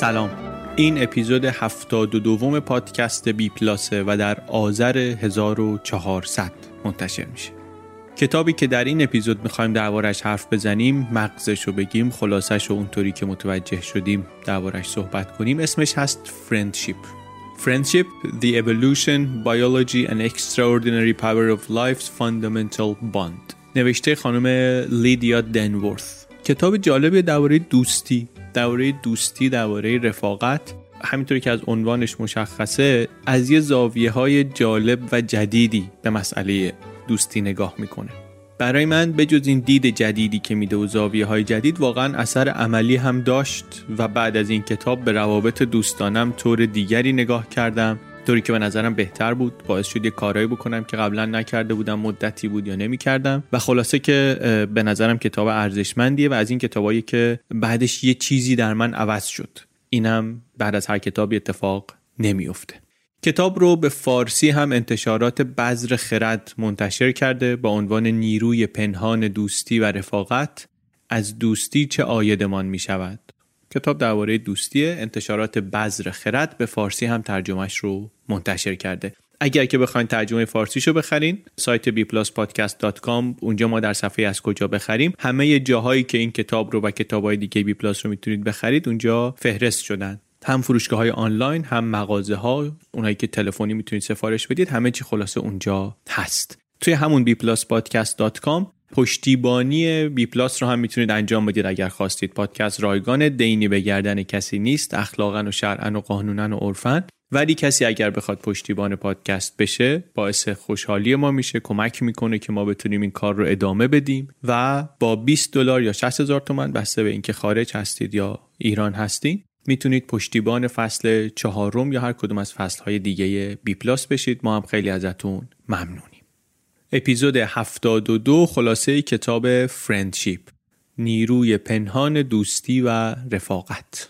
سلام. این اپیزود 72 دوم پادکست بی پلاسه و در آذر 1400 منتشر میشه. کتابی که در این اپیزود می‌خوایم دربارش حرف بزنیم مغزش رو بگیم خلاصش رو اونطوری که متوجه شدیم دربارش صحبت کنیم اسمش هست Friendship. Friendship, the Evolution, Biology and Extraordinary Power of Life's Fundamental Bond. نوشته خانم لیدیا دنورث. کتاب جالب درباره دوستی. درباره دوستی درباره رفاقت همینطوری که از عنوانش مشخصه از یه زاویه های جالب و جدیدی به مسئله دوستی نگاه می‌کنه. برای من بجز این دید جدیدی که میده و زاویه های جدید واقعا اثر عملی هم داشت و بعد از این کتاب به روابط دوستانم طور دیگری نگاه کردم. طوری که به نظرم بهتر بود باعث شد یه کارایی بکنم که قبلا نکرده بودم مدتی بود یا نمی‌کردم. و خلاصه که به نظرم کتاب ارزشمندیه و از این کتابایی که بعدش یه چیزی در من عوض شد. اینم بعد از هر کتابی اتفاق نمیافته. کتاب رو به فارسی هم انتشارات بذر خرد منتشر کرده با عنوان نیروی پنهان دوستی و رفاقت. از دوستی چه آیدمان می شود کتاب درباره دوستیه انتشارات بذر خرد به فارسی هم ترجمهش رو منتشر کرده. اگر که بخواین ترجمه فارسیش رو بخرین سایت bpluspodcast.com اونجا ما در صفحه از کجا بخریم. همه جاهایی که این کتاب رو و کتابهای دیگه بی پلاس رو می‌تونید بخرید اونجا فهرست شدن. هم فروشگاه های آنلاین هم مغازه ها اونایی که تلفنی می‌تونید سفارش بدید همه چی خلاصه اونجا هست. توی همون bpluspodcast.com پشتیبانی بی پلاس رو هم می‌تونید انجام بدید اگر خواستید. پادکست رایگان دینی به گردن کسی نیست اخلاقا و شرعا و قانونا و عرفا ولی کسی اگر بخواد پشتیبان پادکست بشه باعث خوشحالی ما میشه کمک می‌کنه که ما بتونیم این کار رو ادامه بدیم و با 20 دلار یا 60 هزار تومن بسته به اینکه خارج هستید یا ایران هستید می‌تونید پشتیبان فصل چهارم یا هر کدوم از فصل های دیگه بی پلاس بشید. ما هم خیلی ازتون ممنونیم. اپیزود 72 خلاصه کتاب Friendship نیروی پنهان دوستی و رفاقت.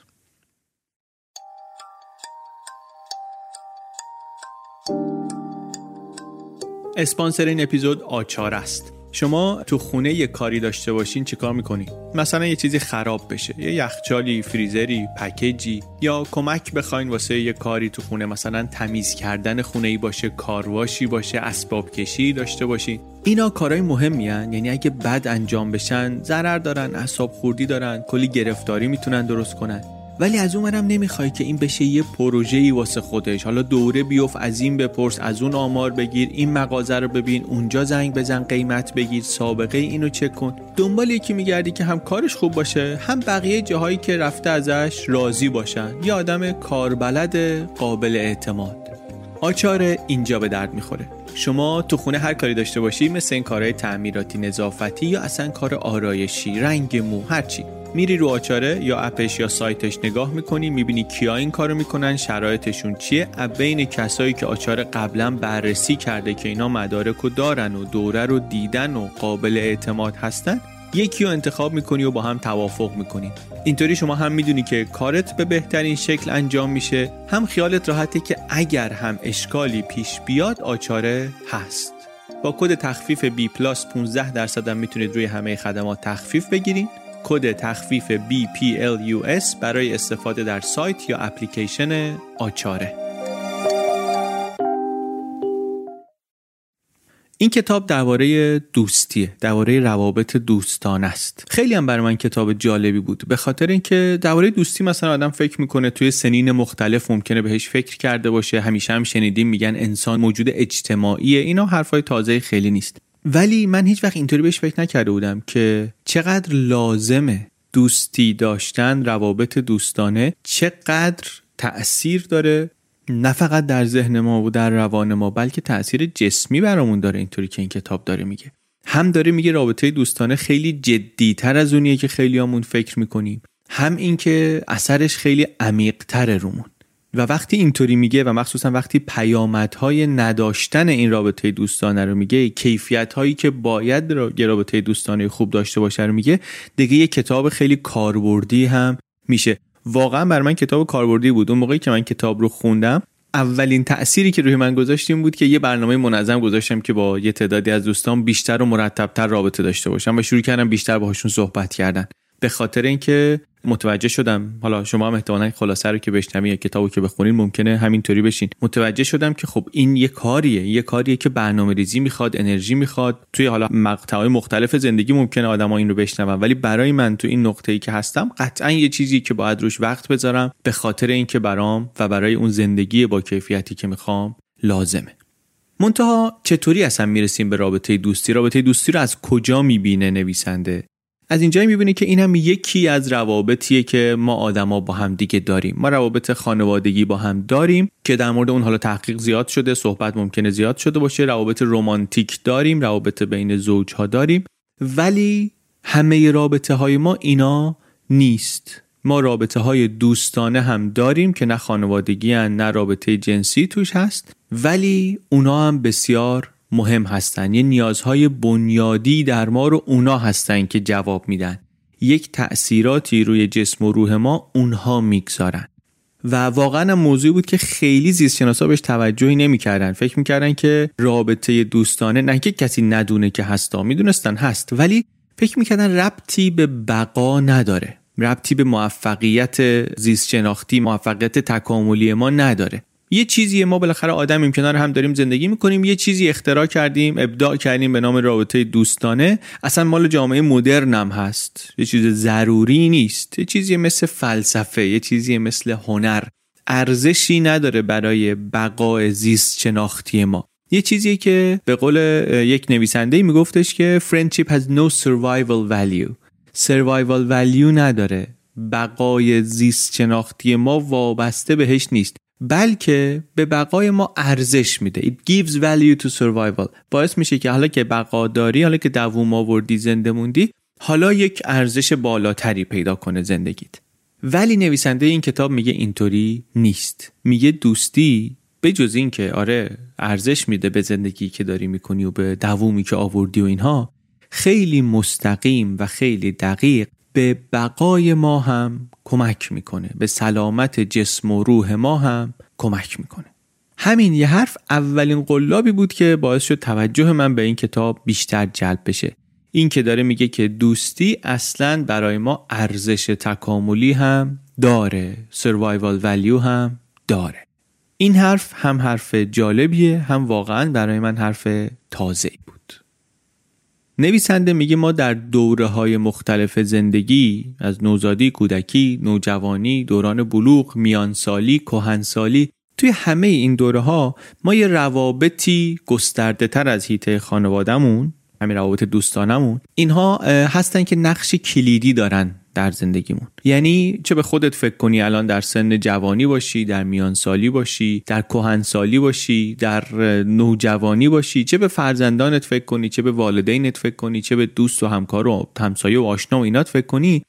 اسپانسر این اپیزود آچاره است. شما تو خونه یه کاری داشته باشین چیکار می‌کنین مثلا یه چیزی خراب بشه یه یخچالی فریزری پکیجی یا کمک بخواین واسه یه کاری تو خونه مثلا تمیز کردن خونه ای باشه کارواشی باشه اسباب کشی داشته باشین اینا کارهای مهمی هن. یعنی اگه بد انجام بشن ضرر دارن اعصاب خوردی دارن کلی گرفتاری می‌تونن درست کنن ولی از اونورم نمی‌خوای که این بشه یه پروژه‌ای واسه خودش. حالا دوره بیوف از این بپرس از اون آمار بگیر این مغازه رو ببین اونجا زنگ بزن قیمت بگیر سابقه اینو چک کن. دنبال یکی میگردی که هم کارش خوب باشه هم بقیه جاهایی که رفته ازش راضی باشن. یه آدم کاربلد قابل اعتماد. آچار اینجا به درد می‌خوره. شما تو خونه هر کاری داشته باشی مثل این کارهای تعمیراتی نظافتی یا اصلا کار آرایشی رنگ مو هرچی. میری رو آچاره یا اپش یا سایتش نگاه می‌کنی می‌بینی کیا این کارو می‌کنن شرایطشون چیه؟ بین کسایی که آچاره قبلا بررسی کرده که اینا مدارک رو دارن و دوره رو دیدن و قابل اعتماد هستن یکی رو انتخاب می‌کنی و با هم توافق می‌کنی. اینطوری شما هم می‌دونی که کارت به بهترین شکل انجام میشه. هم خیالت راحته که اگر هم اشکالی پیش بیاد آچاره هست. با کد تخفیف B Plus 15 درصد هم می‌تونید روی همه خدمات تخفیف بگیرید کد تخفیف BPLUS برای استفاده در سایت یا اپلیکیشن آچاره. این کتاب درباره دوستیه درباره روابط دوستان است. خیلی هم برای من کتاب جالبی بود به خاطر اینکه درباره دوستی مثلا آدم فکر می‌کنه توی سنین مختلف ممکنه بهش فکر کرده باشه همیشه هم شنیدیم میگن انسان موجود اجتماعیه اینا حرفای تازه خیلی نیست. ولی من هیچ وقت اینطوری بهش فکر نکرده بودم که چقدر لازمه دوستی داشتن روابط دوستانه چقدر تأثیر داره نه فقط در ذهن ما و در روان ما بلکه تاثیر جسمی برامون داره اینطوری که این کتاب داره میگه. هم داره میگه رابطه دوستانه خیلی جدیتر از اونیه که خیلیامون فکر می‌کنیم هم اینکه اثرش خیلی عمیقتره رومون. و وقتی اینطوری میگه و مخصوصا وقتی پیامدهای نداشتن این رابطه دوستانه رو میگه کیفیت هایی که باید رابطه دوستانه خوب داشته باشه رو میگه دیگه یه کتاب خیلی کاربردی هم میشه. واقعا بر من کتاب کاربردی بود. اون موقعی که من کتاب رو خوندم اولین تأثیری که روی من گذاشتیم بود که یه برنامه منظم گذاشتم که با یه تعدادی از دوستان بیشتر و مرتبتر رابطه داشته باشم و شروع کردم بیشتر باهاشون صحبت کردن. به خاطر اینکه متوجه شدم حالا شما هم احتمالاً خلاصه رو که بشنوین یا کتابو که بخونین ممکنه همینطوری بشین. متوجه شدم که خب این یه کاریه یه کاریه که برنامه ریزی می‌خواد انرژی می‌خواد. توی حالا مقطعهای مختلف زندگی ممکنه آدما این رو بشنون ولی برای من تو این نقطه‌ای که هستم قطعا یه چیزی که باید روش وقت بذارم به خاطر اینکه برام و برای اون زندگی با کیفیتی که می‌خوام لازمه. منتها چطوری اصلا می‌رسیم به رابطه دوستی؟ رابطه دوستی رو از کجا می‌بینه نویسنده؟ از اینجا می‌بینی که این هم یکی از روابطیه که ما آدما با هم دیگه داریم. ما روابط خانوادگی با هم داریم که در مورد اون حالا تحقیق زیاد شده صحبت ممکنه زیاد شده باشه. روابط رمانتیک داریم روابط بین زوجها داریم. ولی همه رابطه های ما اینا نیست. ما رابطه های دوستانه هم داریم که نه خانوادگی هن نه رابطه جنسی توش هست. ولی اونا هم بسیار مهم هستن. یه نیازهای بنیادی در ما رو اونا هستن که جواب میدن. یک تأثیراتی روی جسم و روح ما اونها می‌گذارن. و واقعا موضوعی بود که خیلی زیستشناسا بهش توجهی نمی‌کردن. فکر می‌کردن که رابطه دوستانه نه که کسی ندونه که هستا می‌دونستن هست ولی فکر می‌کردن ربطی به بقا نداره. ربطی به موفقیت زیست موفقیت تکاملی ما نداره. یه چیزی ما بالاخره آدمیم کنار هم داریم زندگی می‌کنیم. یه چیزی اختراع کردیم ابداع کردیم به نام رابطه دوستانه. اصلا مال جامعه مدرن هم هست. یه چیز ضروری نیست. یه چیزی مثل فلسفه یه چیزی مثل هنر ارزشی نداره برای بقای زیست شناختی ما. یه چیزی که به قول یک نویسنده میگفتش که friendship has no survival value. Survival value نداره. بقای زیست شناختی ما وابسته بهش نیست. بلکه به بقای ما ارزش میده. It gives value to survival. باعث میشه که حالا که بقا داری حالا که دووم آوردی زنده موندی حالا یک ارزش بالاتری پیدا کنه زندگیت. ولی نویسنده این کتاب میگه اینطوری نیست. میگه دوستی به جز این که آره ارزش میده به زندگی که داری می‌کنی و به دوومی که آوردی و اینها خیلی مستقیم و خیلی دقیق به بقای ما هم کمک می‌کنه. به سلامت جسم و روح ما هم کمک می‌کنه. همین یه حرف اولین قلابی بود که باعث شد توجه من به این کتاب بیشتر جلب بشه. این که داره میگه که دوستی اصلا برای ما ارزش تکاملی هم داره سروایوال ولیو هم داره. این حرف هم حرف جالبیه هم واقعا برای من حرف تازه بود. نویسنده میگه ما در دوره های مختلف زندگی از نوزادی، کودکی، نوجوانی، دوران بلوغ، میانسالی، کهنسالی توی همه این دوره ها ما یه روابطی گسترده تر از هیته خانوادهمون همین روابط دوستانمون اینها هستن که نقش کلیدی دارن. در زندگیمون. یعنی چه به خودت فکر کنی الان در سن جوانی باشی در میان سالی باشی در کهنسالی باشی در نوجوانی باشی چه به فرزندانت فکر کنی چه به والدینت فکر کنی چه به دوست و همکار و همسایه و آشنا و اینات فکر کنی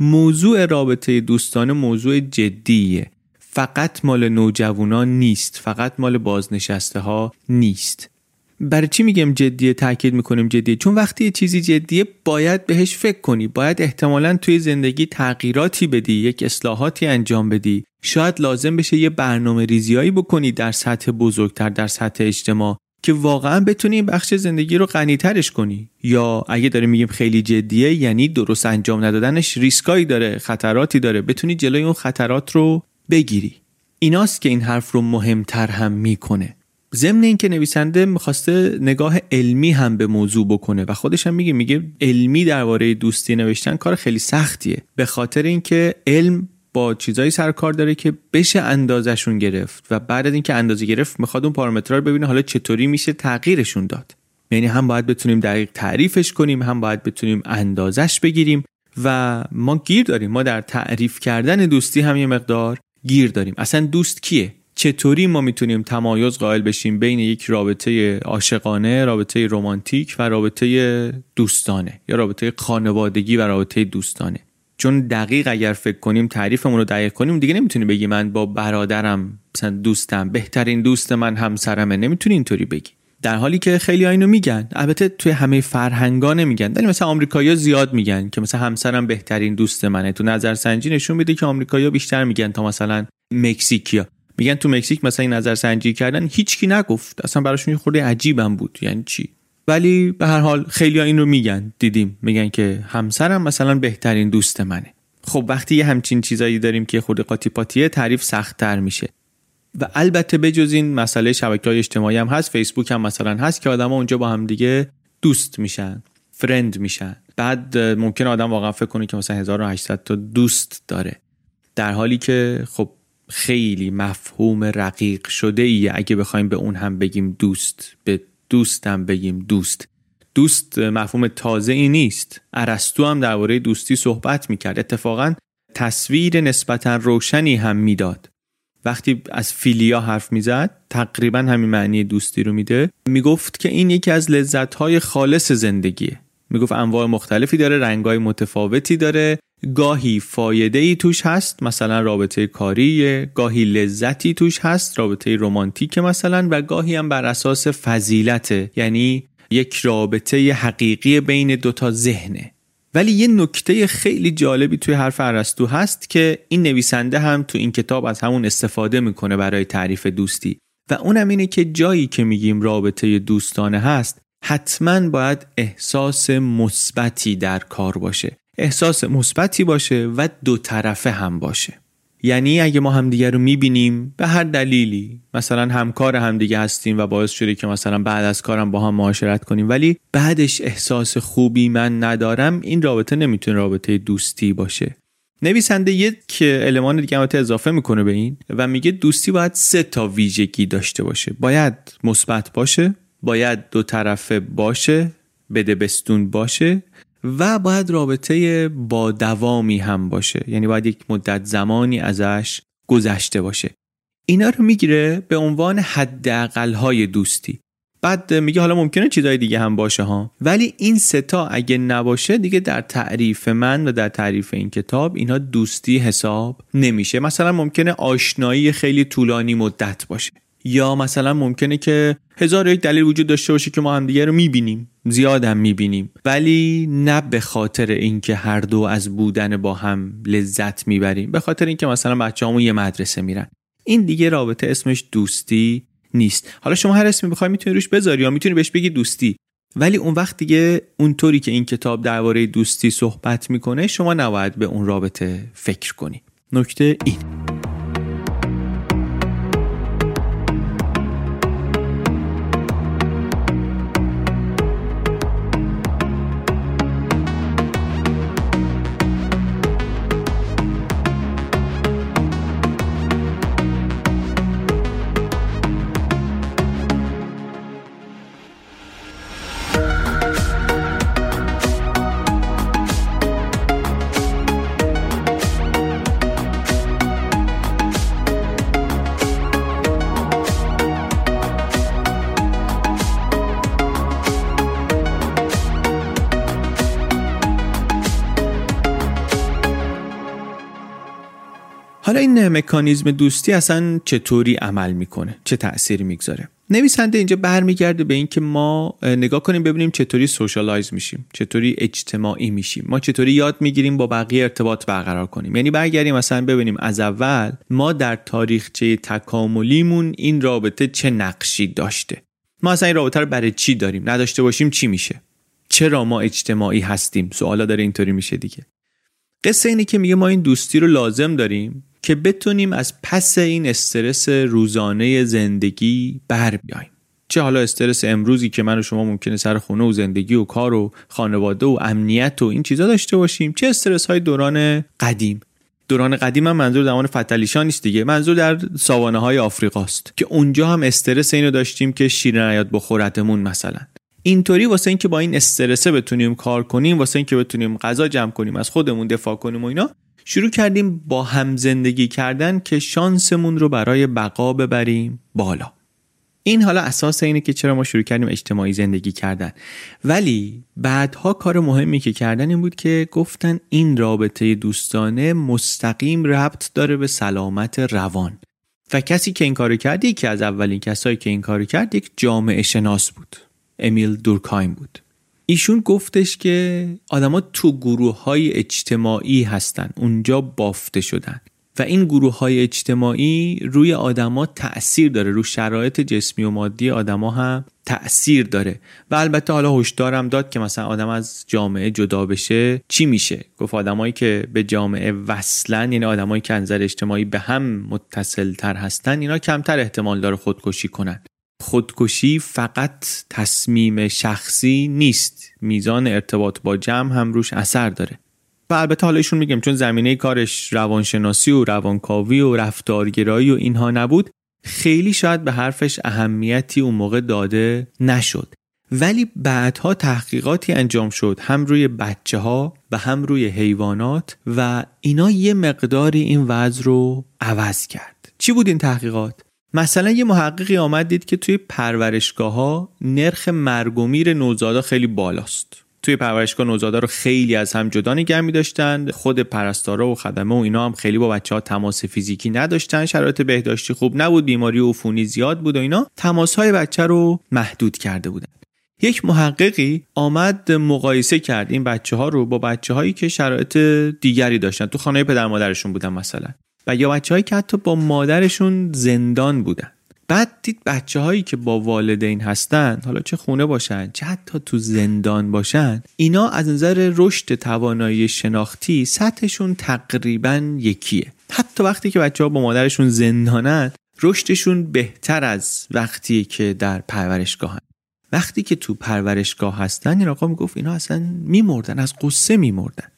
موضوع رابطه دوستانه موضوع جدیه. فقط مال نوجوانان نیست فقط مال بازنشسته ها نیست. برای چی میگم جدیه تاکید می‌کنیم جدیه؟ چون وقتی یه چیزی جدیه باید بهش فکر کنی. باید احتمالا توی زندگی تغییراتی بدی یک اصلاحاتی انجام بدی. شاید لازم بشه یه برنامه ریزیایی بکنی در سطح بزرگتر در سطح اجتماع که واقعا بتونی این بخش زندگی رو غنیترش کنی. یا اگه داریم میگیم خیلی جدیه یعنی درست انجام ندادنش ریسکایی داره خطراتی داره. بتونی جلوی اون خطرات رو بگیری. ایناست که این حرف رو مهمتر هم می‌کنه. ضمن اینکه نویسنده می‌خواسته نگاه علمی هم به موضوع بکنه و خودش هم میگه میگه علمی درباره دوستی نوشتن کار خیلی سختیه. به خاطر اینکه علم با چیزایی سر کار داره که بشه اندازشون گرفت و بعد از اینکه اندازه گرفت می‌خواد اون پارامترها رو ببینه حالا چطوری میشه تغییرشون داد. یعنی هم باید بتونیم دقیق تعریفش کنیم هم باید بتونیم اندازش بگیریم و ما گیر داریم. ما در تعریف کردن دوستی هم یه مقدار گیر داریم. اصلا دوست کیه؟ چطوری ما می‌تونیم تمایز قائل بشیم بین یک رابطه عاشقانه، رابطه رمانتیک و رابطه دوستانه یا رابطه خانوادگی و رابطه دوستانه؟ چون دقیق اگر فکر کنیم تعریفمون رو دقیق کنیم دیگه نمی‌تونی بگی من با برادرم مثلا دوستم بهترین دوست من همسرمه. نمی‌تونی اینطوری بگی. در حالی که خیلی اینو میگن. البته توی همه فرهنگا نمیگن. ولی مثلا آمریکایی‌ها زیاد میگن که مثلا همسرم بهترین دوست منه. تو نظرسنجی نشون میده که آمریکایی‌ها بیشتر میگن تا مثلا مکزیکیا میگن تو مکزیک مثلا این نظر سنجی کردن هیچکی نگفت. اصلا براشون خورده عجیبم بود. یعنی چی؟ ولی به هر حال خیلی این رو میگن. دیدیم. میگن که همسرم مثلا بهترین دوست منه. خب وقتی یه همچین چیزایی داریم که خود قاطی پاتیه تعریف سختتر میشه. و البته بجز این مسئله شبکه های اجتماعی هم هست فیسبوک هم مثلا هست که آدم اونجا با هم دیگه دوست میشن فرند میشن. بعد ممکن آدم واقعا فکر کنه که مثلا 1800 تا دوست داره. در حالی که خب خیلی مفهوم رقیق شده ای اگه بخوایم به اون هم بگیم دوست به دوستم بگیم دوست. دوست مفهوم تازه ای نیست. ارسطو هم درباره دوستی صحبت می‌کرد. اتفاقا تصویر نسبتا روشنی هم می‌داد. وقتی از فیلیا حرف می‌زد تقریبا همین معنی دوستی رو میده. می‌گفت که این یکی از لذتهای خالص زندگیه. می‌گفت انواع مختلفی داره رنگای متفاوتی داره. گاهی فایده ای توش هست مثلا رابطه کاری گاهی لذتی توش هست رابطه رمانتیک مثلا و گاهی هم بر اساس فضیلته. یعنی یک رابطه حقیقی بین دوتا ذهنه. ولی یه نکته خیلی جالبی توی حرف ارسطو هست که این نویسنده هم تو این کتاب از همون استفاده می‌کنه برای تعریف دوستی. و اونم اینه که جایی که میگیم رابطه دوستانه هست حتما باید احساس مثبتی در کار باشه. احساس مثبتی باشه و دو طرفه هم باشه. یعنی اگه ما همدیگه رو می‌بینیم به هر دلیلی مثلا همکار همدیگه هستیم و باعث شده که مثلا بعد از کارم با هم معاشرت کنیم ولی بعدش احساس خوبی من ندارم این رابطه نمی‌تونه رابطه دوستی باشه. نویسنده یک المان دیگه هم اضافه می‌کنه به این و میگه دوستی باید سه تا ویژگی داشته باشه. باید مثبت باشه باید دو طرفه باشه بده بستون باشه و باید رابطه با دوامی هم باشه. یعنی باید یک مدت زمانی ازش گذشته باشه. اینا رو می‌گیره به عنوان حداقل های دوستی. بعد میگه حالا ممکنه چیزای دیگه هم باشه ها. ولی این ستا اگه نباشه دیگه در تعریف من و در تعریف این کتاب اینا دوستی حساب نمیشه. مثلا ممکنه آشنایی خیلی طولانی مدت باشه. یا مثلا ممکنه که هزار یک دلیل وجود داشته باشه که ما هم دیگه رو می‌بینیم. زیادم می‌بینیم. ولی نه به خاطر اینکه هر دو از بودن با هم لذت می‌بریم به خاطر اینکه مثلا بچه همون یه مدرسه میرن. این دیگه رابطه اسمش دوستی نیست. حالا شما هر اسمی بخوای می‌تونی روش بذاری یا می‌تونی بهش بگی دوستی. ولی اون وقت دیگه اونطوری که این کتاب درباره دوستی صحبت می‌کنه شما نباید به اون رابطه فکر کنی. نکته این. مکانیزم دوستی اصلا چطوری عمل می‌کنه؟ چه تأثیری می‌گذاره؟ نویسنده اینجا برمیگرده به اینکه ما نگاه کنیم ببینیم چطوری سوشالایز میشیم چطوری اجتماعی میشیم. ما چطوری یاد می‌گیریم با بقیه ارتباط برقرار کنیم. یعنی برگردیم مثلا ببینیم از اول ما در تاریخچه تکاملیمون این رابطه چه نقشی داشته؟ ما اصلا این رابطه رو برای چی داریم؟ نداشته باشیم چی میشه؟ چرا ما اجتماعی هستیم؟ سوالا داره اینطوری میشه دیگه. قصه اینه که میگه ما این دوستی رو لازم داریم که بتونیم از پس این استرس روزانه زندگی بر بیایم چه حالا استرس امروزی که من و شما ممکنه سر خونه و زندگی و کار و خانواده و امنیت و این چیزا داشته باشیم چه استرس های دوران قدیم؟ دوران قدیم هم منظور زمان فتلیشان نیست دیگه منظور در ساوانه های آفریقاست که اونجا هم استرس اینو داشتیم که شیر نیاد بخورتمون مثلا. اینطوری واسه اینکه با این استرسه بتونیم کار کنیم واسه اینکه بتونیم غذا جمع کنیم از خودمون دفاع کنیم و اینا شروع کردیم با هم زندگی کردن که شانسمون رو برای بقا ببریم بالا. این حالا اساس اینه که چرا ما شروع کردیم اجتماعی زندگی کردن. ولی بعدها کار مهمی که کردن این بود که گفتن این رابطه دوستانه مستقیم ربط داره به سلامت روان. و کسی که این کارو کرد یکی از اولین کسایی که این کارو کرد یک جامعه شناس بود. امیل دورکایم بود. ایشون گفتش که آدما تو گروه های اجتماعی هستن اونجا بافته شدن. و این گروه های اجتماعی روی آدما تاثیر داره رو شرایط جسمی و مادی آدما هم تاثیر داره. و البته حالا هشدارم داد که مثلا آدم از جامعه جدا بشه چی میشه؟ گفت آدمایی که به جامعه وصلن یعنی آدمایی که نظر اجتماعی به هم متصل تر هستن اینا کمتر احتمال داره خودکشی کنن. خودکشی فقط تصمیم شخصی نیست. میزان ارتباط با جمع هم روش اثر داره. و البته حالا ایشون میگم چون زمینه کارش روانشناسی و روانکاوی و رفتارگرایی و اینها نبود خیلی شاید به حرفش اهمیتی اون موقع داده نشد. ولی بعدها تحقیقاتی انجام شد هم روی بچه ها و هم روی حیوانات و اینا یه مقداری این وضع رو عوض کرد. چی بود این تحقیقات؟ مثلا یه محققی آمد دید که توی پرورشگاه ها نرخ مرگ و میر نوزادا خیلی بالاست. توی پرورشگاه نوزادا رو خیلی از هم جدا نگه می داشتند خود پرستارا و خدمه و اینا هم خیلی با بچه ها تماس فیزیکی نداشتن. شرایط بهداشتی خوب نبود بیماری عفونی زیاد بود و اینا. تماس های بچه رو محدود کرده بودن. یک محققی آمد مقایسه کرد این بچه ها رو با بچه هایی که شرایط دیگری داشتن. تو خانه پدر مادرشون بودن مثلا. و یا بچههایی که حتی با مادرشون زندان بودن. بعد دید بچه هایی که با والدین هستن حالا چه خونه باشن چه حتی تو زندان باشن اینا از نظر رشد توانایی شناختی سطحشون تقریبا یکیه. حتی وقتی که بچه ها با مادرشون زندانن رشدشون بهتر از وقتی که در پرورشگاهن. وقتی که تو پرورشگاه هستن این آقا می‌گفت اینا اصلا میمردن از قصه میمردن.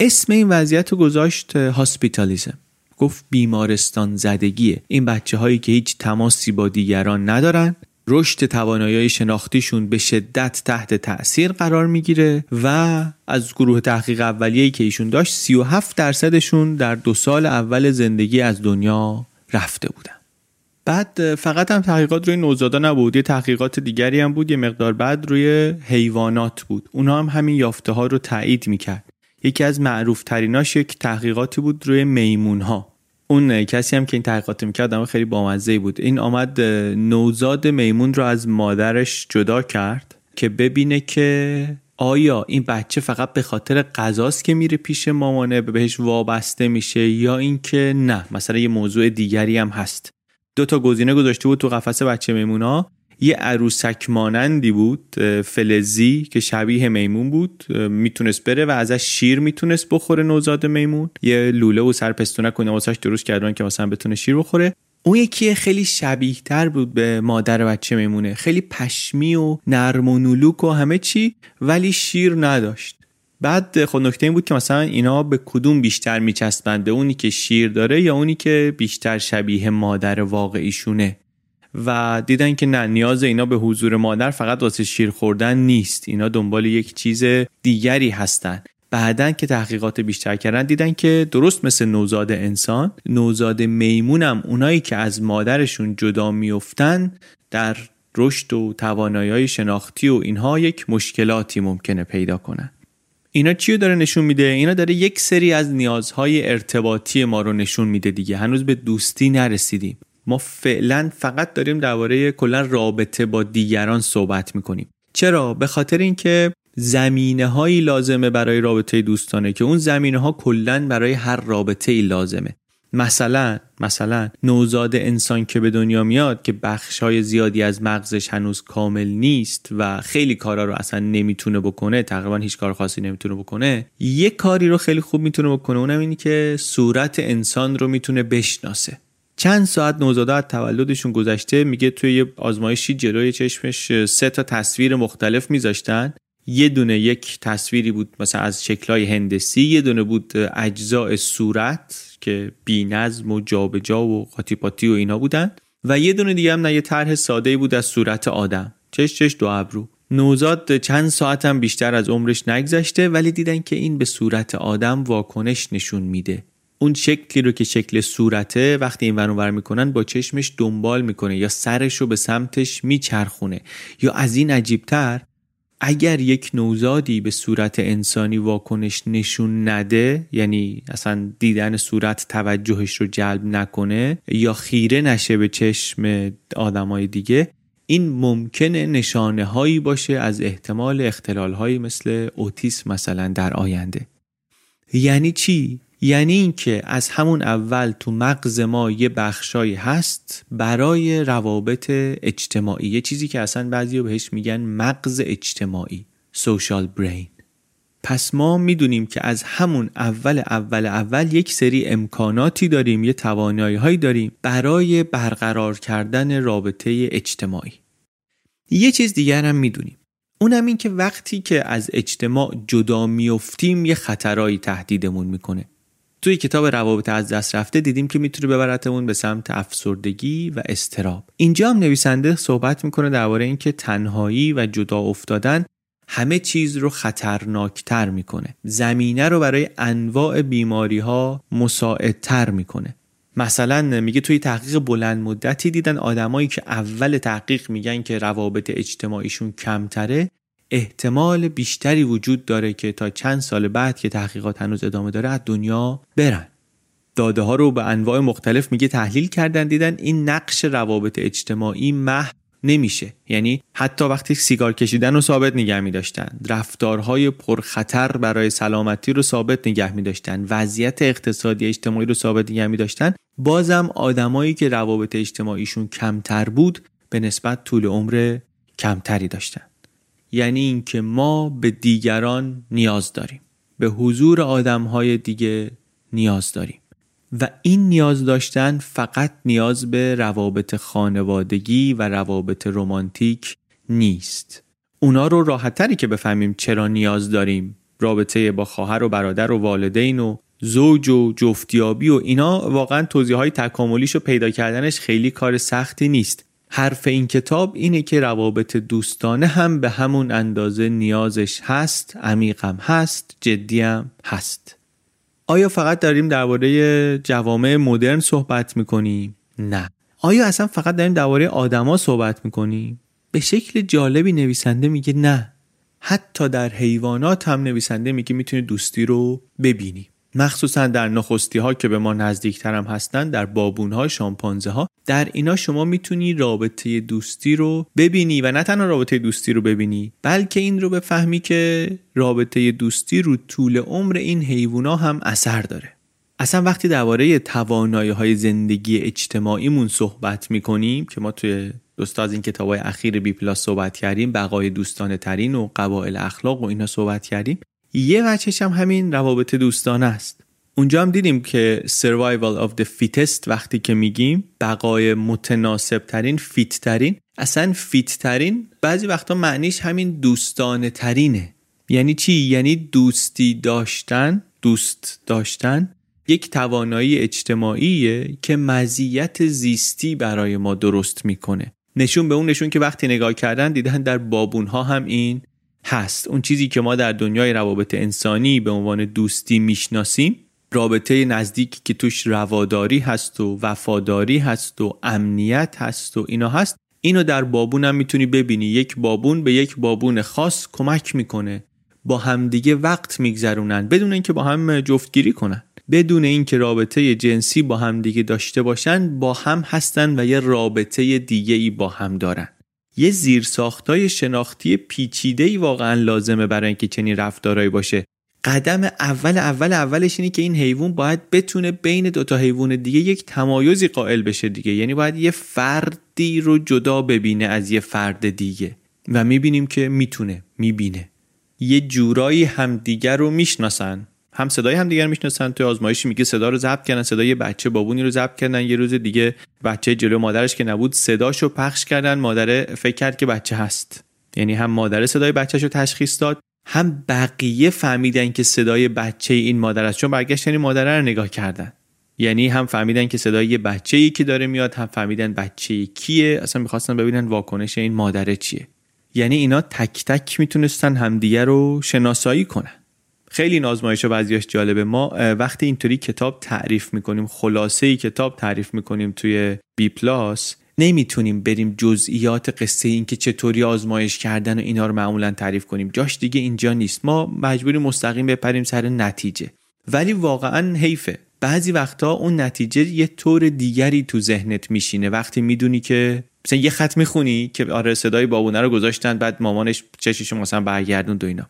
اسم این وضعیت رو گذاشت هاسپیتالیزم. گفت بیمارستان زدگیه. این بچه هایی که هیچ تماسی با دیگران ندارن رشد توانایی شناختیشون به شدت تحت تاثیر قرار می‌گیره و از گروه تحقیق اولیه‌ای که ایشون داشت 37 درصدشون در دو سال اول زندگی از دنیا رفته بودن. بعد فقط هم تحقیقات روی نوزادا نبود یه تحقیقات دیگری هم بود یه مقدار بعد روی حیوانات بود. اونا هم همین یافته ها رو تایید می‌کرد. یکی از معروف تریناش یک تحقیقاتی بود روی میمون ها اون کسی هم که این تحقیقات می‌کرد اما خیلی بامزه بود. این آمد نوزاد میمون رو از مادرش جدا کرد که ببینه که آیا این بچه فقط به خاطر غذاست که میره پیش مامانه بهش وابسته میشه یا اینکه نه مثلا یه موضوع دیگری هم هست. دو تا گزینه گذاشته بود تو قفس بچه میمونا. یه عروسک مانندی بود فلزی که شبیه میمون بود می‌تونست بره و ازش شیر می‌تونست بخوره نوزاد میمون. یه لوله و سر پستونک کنه واسش درست کردن که مثلا بتونه شیر بخوره. اون یکی خیلی شبیه تر بود به مادر بچه میمونه. خیلی پشمی و نرم و نلوک و همه چی ولی شیر نداشت. بعد خود نکته این بود که مثلا اینا به کدوم بیشتر میچسبند؟ به اونی که شیر داره یا اونی که بیشتر شبیه مادر واقعیشونه؟ و دیدن که نه نیاز اینا به حضور مادر فقط واسه شیر خوردن نیست. اینا دنبال یک چیز دیگری هستن. بعدا که تحقیقات بیشتر کردن دیدن که درست مثل نوزاد انسان نوزاد میمونم اونایی که از مادرشون جدا میفتن در رشد و توانایی شناختی و اینها یک مشکلاتی ممکنه پیدا کنن. اینا چی داره نشون میده؟ اینا داره یک سری از نیازهای ارتباطی ما رو نشون میده دیگه. هنوز به دوستی نرسیدیم. ما فعلا فقط داریم درباره کلا رابطه با دیگران صحبت می‌کنیم. چرا؟ به خاطر اینکه زمینه هایی لازمه برای رابطه دوستانه که اون زمینه ها کلا برای هر رابطه ای لازمه. مثلا مثلا نوزاد انسان که به دنیا میاد که بخش های زیادی از مغزش هنوز کامل نیست و خیلی کارا رو اصلا نمی‌تونه بکنه تقریبا هیچ کار خاصی نمی‌تونه بکنه یه کاری رو خیلی خوب می‌تونه بکنه اونم اینی که صورت انسان رو می‌تونه بشناسه. چند ساعت نوزاده از تولدشون گذشته میگه توی یه آزمایشی جلوی چشمش سه تا تصویر مختلف میذاشتن. یه دونه یک تصویری بود مثلا از شکلهای هندسی یه دونه بود اجزاء صورت که بینظم و جابجا و قاطی پاتی و اینا بودن. و یه دونه دیگه هم نه یه طرح ساده بود از صورت آدم. چش چش دو ابرو. نوزاد چند ساعت هم بیشتر از عمرش نگذشته ولی دیدن که این به صورت آدم واکنش نشون میده. اون شکلی رو که شکل صورته وقتی این ور می‌کنن با چشمش دنبال می‌کنه یا سرش رو به سمتش میچرخونه. یا از این عجیبتر اگر یک نوزادی به صورت انسانی واکنش نشون نده یعنی اصلا دیدن صورت توجهش رو جلب نکنه یا خیره نشه به چشم آدمای دیگه این ممکنه نشانه هایی باشه از احتمال اختلال هایی مثل اوتیسم مثلا در آینده. یعنی چی؟ یعنی اینکه از همون اول تو مغز ما یه بخشایی هست برای روابط اجتماعی. یه چیزی که اصلا بعضی بهش میگن مغز اجتماعی social brain. پس ما می‌دونیم که از همون اول اول اول یک سری امکاناتی داریم یه توانایی هایی داریم برای برقرار کردن رابطه اجتماعی. یه چیز دیگر هم می‌دونیم. اونم این که وقتی که از اجتماع جدا میفتیم یه خطرایی تهدیدمون می‌کنه. توی کتاب روابط از دست رفته دیدیم که می‌تونه ببرتمون به سمت افسردگی و استراب. اینجا هم نویسنده صحبت می‌کنه درباره اینکه تنهایی و جدا افتادن همه چیز رو خطرناکتر می‌کنه. زمینه رو برای انواع بیماری ها مساعدتر می‌کنه. مثلا میگه توی تحقیق بلند مدتی دیدن آدمایی که اول تحقیق میگن که روابط اجتماعیشون کمتره احتمال بیشتری وجود داره که تا چند سال بعد که تحقیقات هنوز ادامه داره از دنیا برن. داده ها رو به انواع مختلف میگه تحلیل کردن دیدن. این نقش روابط اجتماعی مح نمیشه. یعنی حتی وقتی سیگار کشیدن رو ثابت نگه می داشتن رفتارهای پرخطر برای سلامتی رو ثابت نگه می داشتن وضعیت اقتصادی اجتماعی رو ثابت نگه می داشتن بازم آدمایی که روابط اجتماعیشون کمتر بود به نسبت طول عمر کمتری داشتن. یعنی اینکه ما به دیگران نیاز داریم. به حضور آدمهای دیگه نیاز داریم. و این نیاز داشتن فقط نیاز به روابط خانوادگی و روابط رمانتیک نیست. اونا رو راحتتری که بفهمیم چرا نیاز داریم رابطه با خواهر و برادر و والدین و زوج و جفتیابی و اینا واقعا توضیح های تکاملیش و پیدا کردنش خیلی کار سختی نیست. حرف این کتاب اینه که روابط دوستانه هم به همون اندازه نیازش هست عمیقم هست جدیم هست آیا فقط داریم درباره جوامع مدرن صحبت می‌کنیم؟ نه آیا اصلا فقط داریم درباره آدما صحبت می‌کنیم؟ به شکل جالبی نویسنده میگه نه حتی در حیوانات هم نویسنده میگه می‌تونی دوستی رو ببینی مخصوصا در نخستی ها که به ما نزدیکتر هم هستن در بابون ها شامپانزه ها در اینا شما می‌تونی رابطه دوستی رو ببینی و نه تنها رابطه دوستی رو ببینی بلکه این رو بفهمی که رابطه دوستی رو طول عمر این حیوونا هم اثر داره. اصلا وقتی درباره توانایی های زندگی اجتماعیمون صحبت می‌کنیم که ما توی دو سه تا از این کتاب های اخیر بی پلاس صحبت کردیم بقای دوستانه ترین و قبایل اخلاق و اینا صحبت کردیم یه وجهش هم همین روابط دوستانه است. اونجا هم دیدیم که survival of the fittest وقتی که میگیم بقای متناسب ترین fit ترین اصلا fit ترین بعضی وقتا معنیش همین دوستانه ترینه یعنی چی؟ یعنی دوستی داشتن دوست داشتن یک توانایی اجتماعیه که مزیت زیستی برای ما درست می‌کنه. نشون به اون نشون که وقتی نگاه کردن دیدن در بابون ها هم این. هست. اون چیزی که ما در دنیای روابط انسانی به عنوان دوستی می‌شناسیم رابطه نزدیکی که توش رواداری هست و وفاداری هست و امنیت هست و اینا هست اینو در بابون هم می‌تونی ببینی. یک بابون به یک بابون خاص کمک می‌کنه. با همدیگه وقت میگذرونن. بدون اینکه با هم جفتگیری کنن. بدون اینکه رابطه جنسی با هم دیگه داشته باشن با هم هستن و یه رابطه دیگه ای با هم دارن. یه زیرساختای شناختی پیچیده ای واقعا لازمه برای اینکه چنین رفتارهایی باشه. قدم اول اول اولش اینه که این حیوان باید بتونه بین دوتا حیوان دیگه یک تمایزی قائل بشه دیگه. یعنی باید یه فردی رو جدا ببینه از یه فرد دیگه. و می‌بینیم که می‌تونه می‌بینه. یه جورایی همدیگر رو می‌شناسن. هم صدای هم دیگر می‌شناسن. توی آزمایشی میگه صدا رو ضبط کردن صدای بچه بابونی رو ضبط کردن. یه روز دیگه بچه جلو مادرش که نبود صداشو پخش کردن. مادره فکر کرد که بچه هست. یعنی هم مادر صدای بچهش رو تشخیص داد هم بقیه فهمیدن که صدای بچه این مادر است. چون برگشتن این مادر رو نگاه کردن. یعنی هم فهمیدن که صدای یه بچه ای که داره میاد هم فهمیدن بچه کیه. اصلا می‌خواستن ببینن واکنش این مادره چیه. یعنی اینا تک تک می‌تونستن همدیگه رو شناسایی کنن. خیلی این آزمایش بعضیاش جالبه. ما وقتی اینطوری کتاب تعریف می‌کنیم خلاصه ای کتاب تعریف می‌کنیم توی بی پلاس نمی‌تونیم بریم جزئیات قصه این که چطوری آزمایش کردن و اینا رو معمولا تعریف کنیم. جاش دیگه اینجا نیست. ما مجبوری مستقیم بپریم سر نتیجه. ولی واقعا حیفه. بعضی وقتا اون نتیجه یه طور دیگری تو ذهنت میشینه. وقتی می‌دونی که مثلا یه خط می‌خونی که آره صدای بابونه رو گذاشتن بعد مامانش چشیشو مثلا برگردون دو اینا.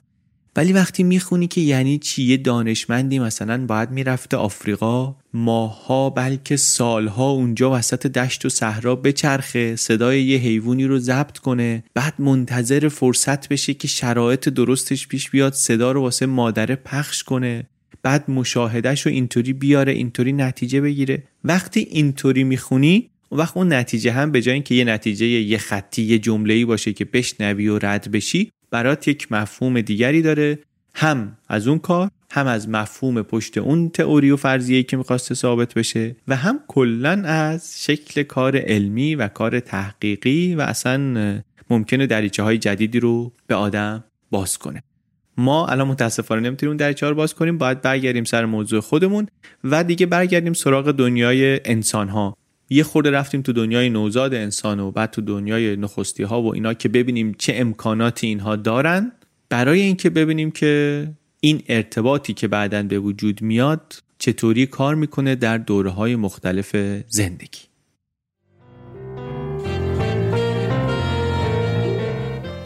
ولی وقتی می‌خونی که یعنی چی؟ یه دانشمندی مثلا باید می‌رفته آفریقا ماها بلکه سالها اونجا وسط دشت و صحرا بچرخه صدای یه حیوانی رو ضبط کنه بعد منتظر فرصت بشه که شرایط درستش پیش بیاد صدا رو واسه مادره پخش کنه. بعد مشاهدهش رو اینطوری بیاره اینطوری نتیجه بگیره. وقتی اینطوری می‌خونی وقت اون نتیجه هم به جای اینکه یه نتیجه یه خطی یه جمله‌ای باشه که بشنوی و رد بشی برات یک مفهوم دیگری داره. هم از اون کار هم از مفهوم پشت اون تئوری و فرضیه‌ای که می‌خواسته ثابت بشه و هم کلا از شکل کار علمی و کار تحقیقی و اصلا ممکنه دریچه های جدیدی رو به آدم باز کنه. ما الان متاسفانه نمی‌تونیم دریچه رو باز کنیم باید برگردیم سر موضوع خودمون و دیگه برگردیم سراغ دنیای انسان ها یه خورده رفتیم تو دنیای نوزاد انسان و بعد تو دنیای نخستی ها و اینا که ببینیم چه امکاناتی اینها دارن. برای اینکه ببینیم که این ارتباطی که بعدا به وجود میاد چطوری کار می‌کنه در دوره های مختلف زندگی.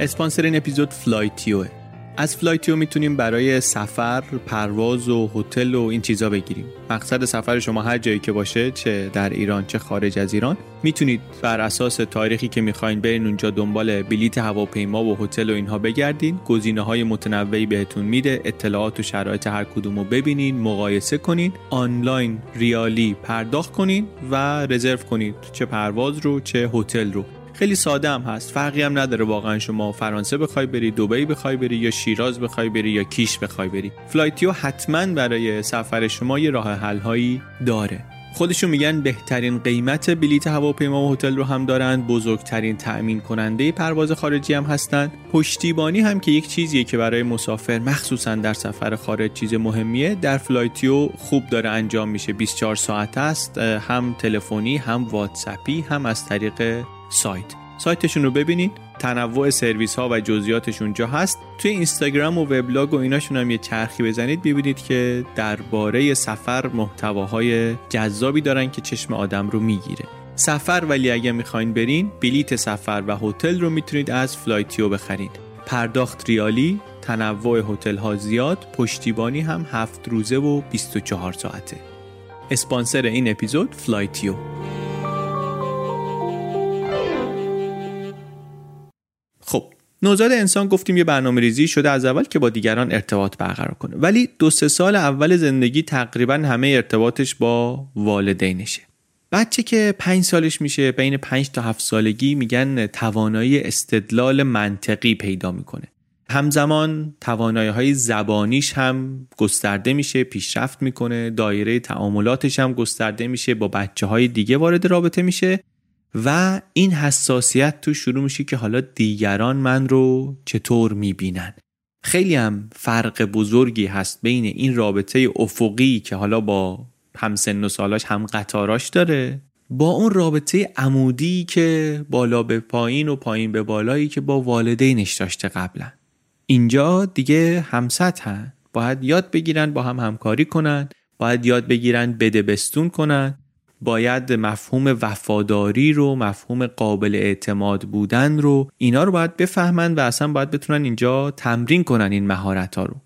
اسپانسر این اپیزود فلایتیوه. از فلایتیو می‌تونیم برای سفر، پرواز و هتل و این چیزا بگیریم. مقصد سفر شما هر جایی که باشه چه در ایران چه خارج از ایران می‌تونید بر اساس تاریخی که می‌خواین برین اونجا دنبال بلیت هواپیما و هتل و اینها بگردین. گزینه های متنوعی بهتون میده. اطلاعات و شرایط هر کدوم رو ببینین مقایسه کنین آنلاین ریالی پرداخت کنین و رزرو کنید چه پرواز رو چه هتل رو. خیلی ساده هم هست. فرقی هم نداره واقعا شما فرانسه بخوای بری دبی بخوای بری یا شیراز بخوای بری یا کیش بخوای بری. فلایتیو حتما برای سفر شما یه راه حل هایی داره. خودشون میگن بهترین قیمت بلیت هواپیما و هتل رو هم دارند بزرگترین تأمین کننده پرواز خارجی هم هستند پشتیبانی هم که یک چیزیه که برای مسافر مخصوصا در سفر خارج چیز مهمیه. در فلایتیو خوب داره انجام میشه. 24 ساعته است هم تلفنی هم واتسپی هم از طریق سایت سایتشون رو ببینید تنوع سرویس ها و جزئیاتش اونجا هست. توی اینستاگرام و وبلاگ و ایناشون هم یه چرخی بزنید. ببینید که درباره سفر محتواهای جذابی دارن که چشم آدم رو می‌گیره. سفر ولی اگه می‌خواین برین بلیت سفر و هتل رو می‌تونید از فلایتیو بخرید. پرداخت ریالی تنوع هتل ها زیاد پشتیبانی هم هفت روزه و 24 ساعته. اسپانسر این اپیزود فلایتیو. نوزاد انسان گفتیم یه برنامه ریزی شده از اول که با دیگران ارتباط برقرار کنه. ولی دو سه سال اول زندگی تقریبا همه ارتباطش با والدینشه. بچه که پنج سالش میشه بین پنج تا هفت سالگی میگن توانایی استدلال منطقی پیدا می‌کنه. همزمان توانایی های زبانیش هم گسترده میشه پیشرفت می‌کنه دایره تعاملاتش هم گسترده میشه با بچه های دیگه وارد رابطه میشه. و این حساسیت تو شروع میشه که حالا دیگران من رو چطور می‌بینن. خیلی هم فرق بزرگی هست بین این رابطه افقی که حالا با همسن و سالاش هم قطاراش داره با اون رابطه عمودی که بالا به پایین و پایین به بالایی که با والدینش داشته قبلا اینجا دیگه همسط باید یاد بگیرن با هم همکاری کنن. باید یاد بگیرن بده بستون کنن. باید مفهوم وفاداری رو مفهوم قابل اعتماد بودن رو اینا رو باید بفهمن و اصلا باید بتونن اینجا تمرین کنن این مهارت ها رو.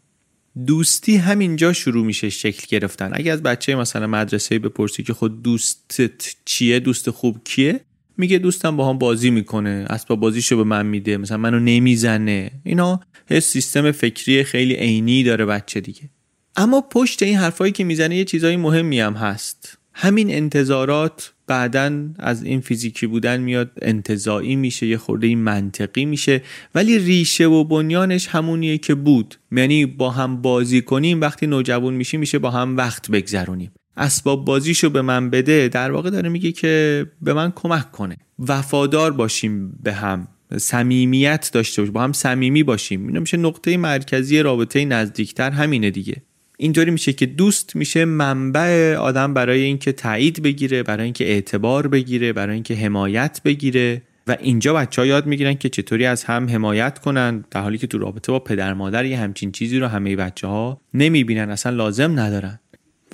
دوستی همینجا شروع میشه شکل گرفتن. اگه از بچه مثلا مدرسه بپرسی که خود دوستت چیه دوست خوب کیه؟ میگه دوستم با هم بازی می‌کنه اسباب بازیشو به من میده مثلا منو نمی‌زنه. اینا یه سیستم فکری خیلی عینی داره بچه دیگه. اما پشت این حرفایی که می‌زنه یه چیزای مهمی هم هست. همین انتظارات بعدا از این فیزیکی بودن میاد انتظاعی میشه یه خورده منطقی میشه ولی ریشه و بنیانش همونیه که بود. یعنی با هم بازی کنیم وقتی نوجوان میشیم میشه با هم وقت بگذرونیم. اسباب بازیشو به من بده در واقع داره میگه که به من کمک کنه. وفادار باشیم به هم صمیمیت داشته باشیم با هم صمیمی باشیم. اینا میشه نقطه مرکزی رابطه نزدیکتر همینه دیگه. اینطوری میشه که دوست میشه منبع آدم برای اینکه تایید بگیره برای اینکه اعتبار بگیره برای اینکه حمایت بگیره. و اینجا بچه ها یاد می‌گیرن که چطوری از هم حمایت کنن در حالی که تو رابطه با پدر مادر یه همچین چیزی رو همه بچه ها نمی‌بینن اصلا لازم ندارن.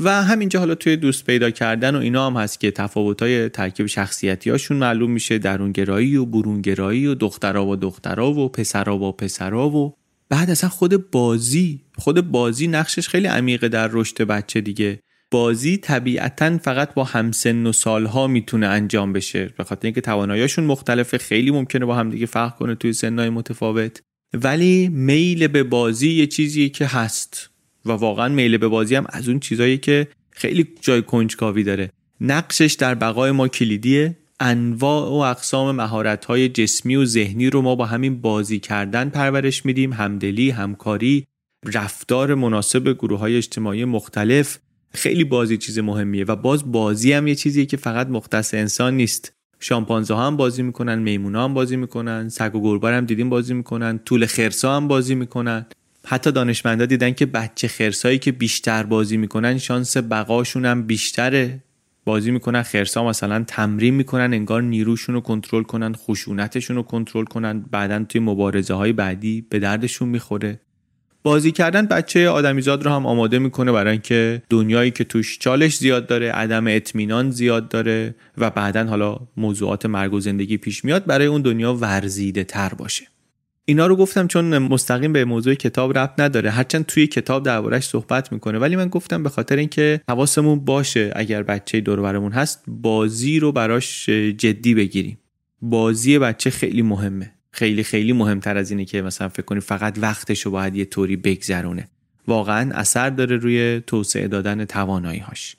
و همینجا حالا توی دوست پیدا کردن و اینا هم هست که تفاوت‌های ترکیب شخصیتی هاشون معلوم میشه درونگرایی و برونگرایی و دخترا و دخترا و پسرا و پسرا و بعد اصلا خود بازی خود بازی نقشش خیلی عمیقه در رشد بچه دیگه. بازی طبیعتا فقط با همسن و سالها می‌تونه انجام بشه. به خاطر اینکه تواناییشون مختلفه خیلی ممکنه با هم دیگه فرق کنه توی سنهای متفاوت. ولی میل به بازی یه چیزی که هست. و واقعا میل به بازی هم از اون چیزایی که خیلی جای کنجکاوی داره. نقشش در بقای ما کلیدیه. انواع و اقسام مهارت جسمی و ذهنی رو ما با همین بازی کردن پرورش میدیم. همدلی همکاری رفتار مناسب گروه های اجتماعی مختلف. خیلی بازی چیز مهمیه و باز بازی هم یه چیزیه که فقط مختص انسان نیست. شامپانزه هم بازی می‌کنن میمونا هم بازی می‌کنن سگ و گربه هم دیدیم بازی می‌کنن طول خرسا هم بازی می‌کنن. حتی دانشمندا دیدن که بچه خرسایی که بیشتر بازی می‌کنن شانس بقاشون هم بیشتره. بازی می‌کنن خرسا مثلا تمرین می‌کنن انگار نیروشون رو کنترل کنن خشونتشون رو کنترل کنن بعدا توی مبارزه های بعدی به دردشون می‌خوره. بازی کردن بچه آدمیزاد رو هم آماده می‌کنه برای اینکه دنیایی که توش چالش زیاد داره عدم اطمینان زیاد داره و بعدا حالا موضوعات مرگ و زندگی پیش میاد برای اون دنیا ورزیده تر باشه. اینا رو گفتم چون مستقیم به موضوع کتاب ربط نداره. هرچند توی کتاب دربارش صحبت می‌کنه. ولی من گفتم به خاطر اینکه حواسمون باشه اگر بچه دور برمون هست بازی رو براش جدی بگیریم. بازی بچه خیلی مهمه. خیلی خیلی مهمتر از اینه که مثلا فکر کنی فقط وقتش رو باید یه طوری بگذرونه. واقعا اثر داره روی توسعه دادن توانایی هاش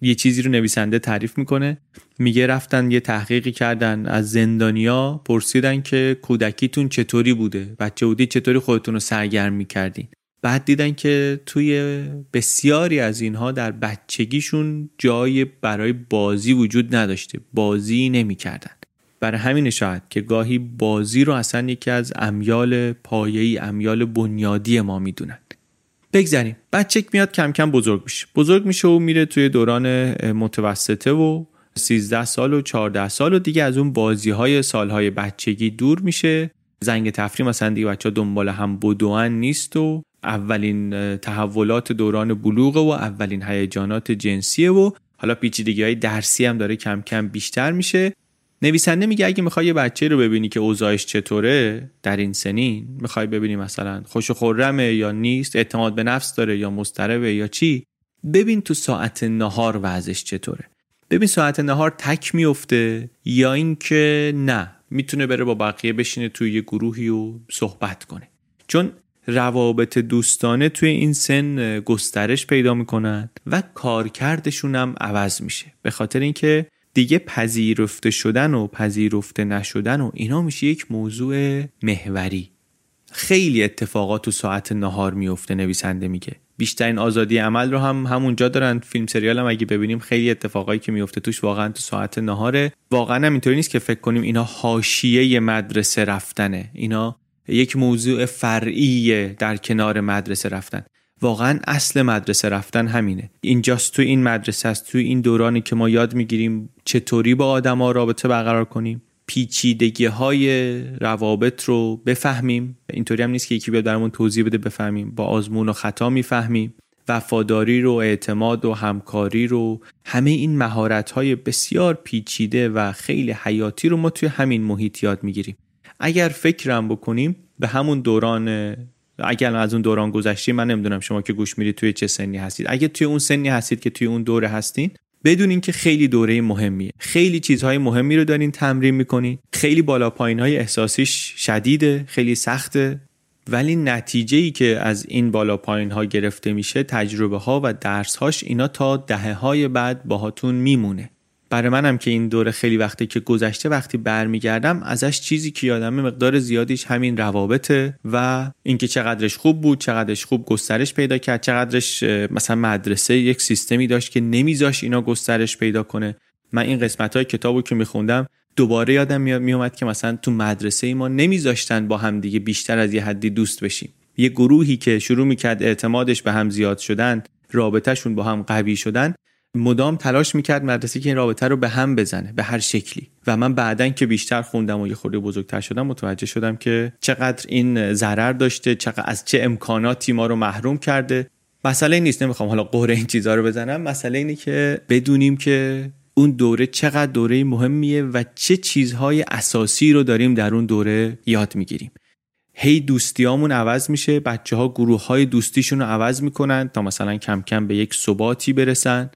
یه چیزی رو نویسنده تعریف می‌کنه. میگه رفتن یه تحقیقی کردن از زندانیا پرسیدن که کودکیتون چطوری بوده؟ بچه بودی چطوری خودتون رو سرگرم می‌کردین؟ بعد دیدن که توی بسیاری از اینها در بچگیشون جای برای بازی وجود نداشته. بازی نمی‌کردن. برای همین شاید که گاهی بازی رو اصلا یکی از امیال پایه‌ای امیال بنیادی ما می‌دونن. بگذریم. بچه میاد کم کم بزرگ میشه. بزرگ میشه و میره توی دوران متوسطه و 13 سال و 14 سال و دیگه از اون بازی های سالهای بچگی دور میشه. زنگ تفریم مثلا دیگه بچه دنبال هم بدوان نیست و اولین تحولات دوران بلوغ و اولین هیجانات جنسیه و حالا پیچیدگی های درسی هم داره کم کم بیشتر میشه. نویسنده میگه اگه می‌خوای یه بچه رو ببینی که اوضاعش چطوره در این سنین می‌خوای ببینی مثلا خوش خورمه یا نیست اعتماد به نفس داره یا مضطربه یا چی ببین تو ساعت نهار وضعش چطوره. ببین ساعت نهار تک میفته یا اینکه نه می‌تونه بره با بقیه بشینه توی یه گروهی و صحبت کنه. چون روابط دوستانه توی این سن گسترش پیدا می‌کنن و کارکردشون هم عوض میشه. به خاطر اینکه دیگه پذیرفته شدن و پذیرفته نشدن و اینا میشه یک موضوع محوری. خیلی اتفاقات تو ساعت نهار میفته نویسنده میگه. بیشترین آزادی عمل رو هم همونجا دارن. فیلم سریال هم اگه ببینیم خیلی اتفاقایی که میفته توش واقعا تو ساعت نهاره. واقعا هم اینطوری نیست که فکر کنیم اینا حاشیه مدرسه رفتنه. اینا یک موضوع فرعی در کنار مدرسه رفتن. واقعا اصل مدرسه رفتن همینه. اینجاست تو این مدرسه است تو این دورانی که ما یاد می‌گیریم چطوری با آدما رابطه برقرار کنیم پیچیدگی های روابط رو بفهمیم. اینطوری هم نیست که یکی بیاد برامون توضیح بده بفهمیم. با آزمون و خطا می‌فهمیم. وفاداری رو اعتماد و همکاری رو همه این مهارت های بسیار پیچیده و خیلی حیاتی رو ما توی همین محیط یاد می‌گیریم. اگر فکرم بکنیم به همون دوران اگر از اون دوران گذشتی من نمی‌دونم شما که گوش میرید توی چه سنی هستید. اگه توی اون سنی هستید که توی اون دوره هستین بدونین که خیلی دوره مهمیه. خیلی چیزهای مهمی رو دارین تمرین می‌کنین. خیلی بالا پایین های احساسیش شدیده خیلی سخته. ولی نتیجه ای که از این بالا پایین ها گرفته میشه تجربه ها و درس هاش اینا تا دهه های بعد باهاتون میمونه. برای منم که این دوره خیلی وقتی که گذشته وقتی برمیگردم ازش چیزی که یادم مقدار زیادیش همین روابطه و اینکه چقدرش خوب بود چقدرش خوب گسترش پیدا کرد چقدرش مثلا مدرسه یک سیستمی داشت که نمیذاش اینا گسترش پیدا کنه. من این قسمت های کتابو که میخوندم دوباره یادم میومد که مثلا تو مدرسه ای ما نمیذاشتن با هم دیگه بیشتر از یه حدی دوست بشیم. یه گروهی که شروع می‌کرد اعتمادش به هم زیاد شدن رابطهشون با هم قوی شدن مدام تلاش می‌کرد مدرسه که این رابطه رو به هم بزنه به هر شکلی. و من بعدا که بیشتر خوندم و یه خورده بزرگتر شدم متوجه شدم که چقدر این ضرر داشته چقدر از چه امکاناتی ما رو محروم کرده. مسئله نیست نمی‌خوام حالا قهر این چیزها رو بزنم. مسئله اینه که بدونیم که اون دوره چقدر دوره مهمیه و چه چیزهای اساسی رو داریم در اون دوره یاد می‌گیریم. هی دوستیامون عوض میشه بچه ها گروه های دوستیشون رو عوض می‌کنن تا مثلا کم کم به یک ثباتی برسن.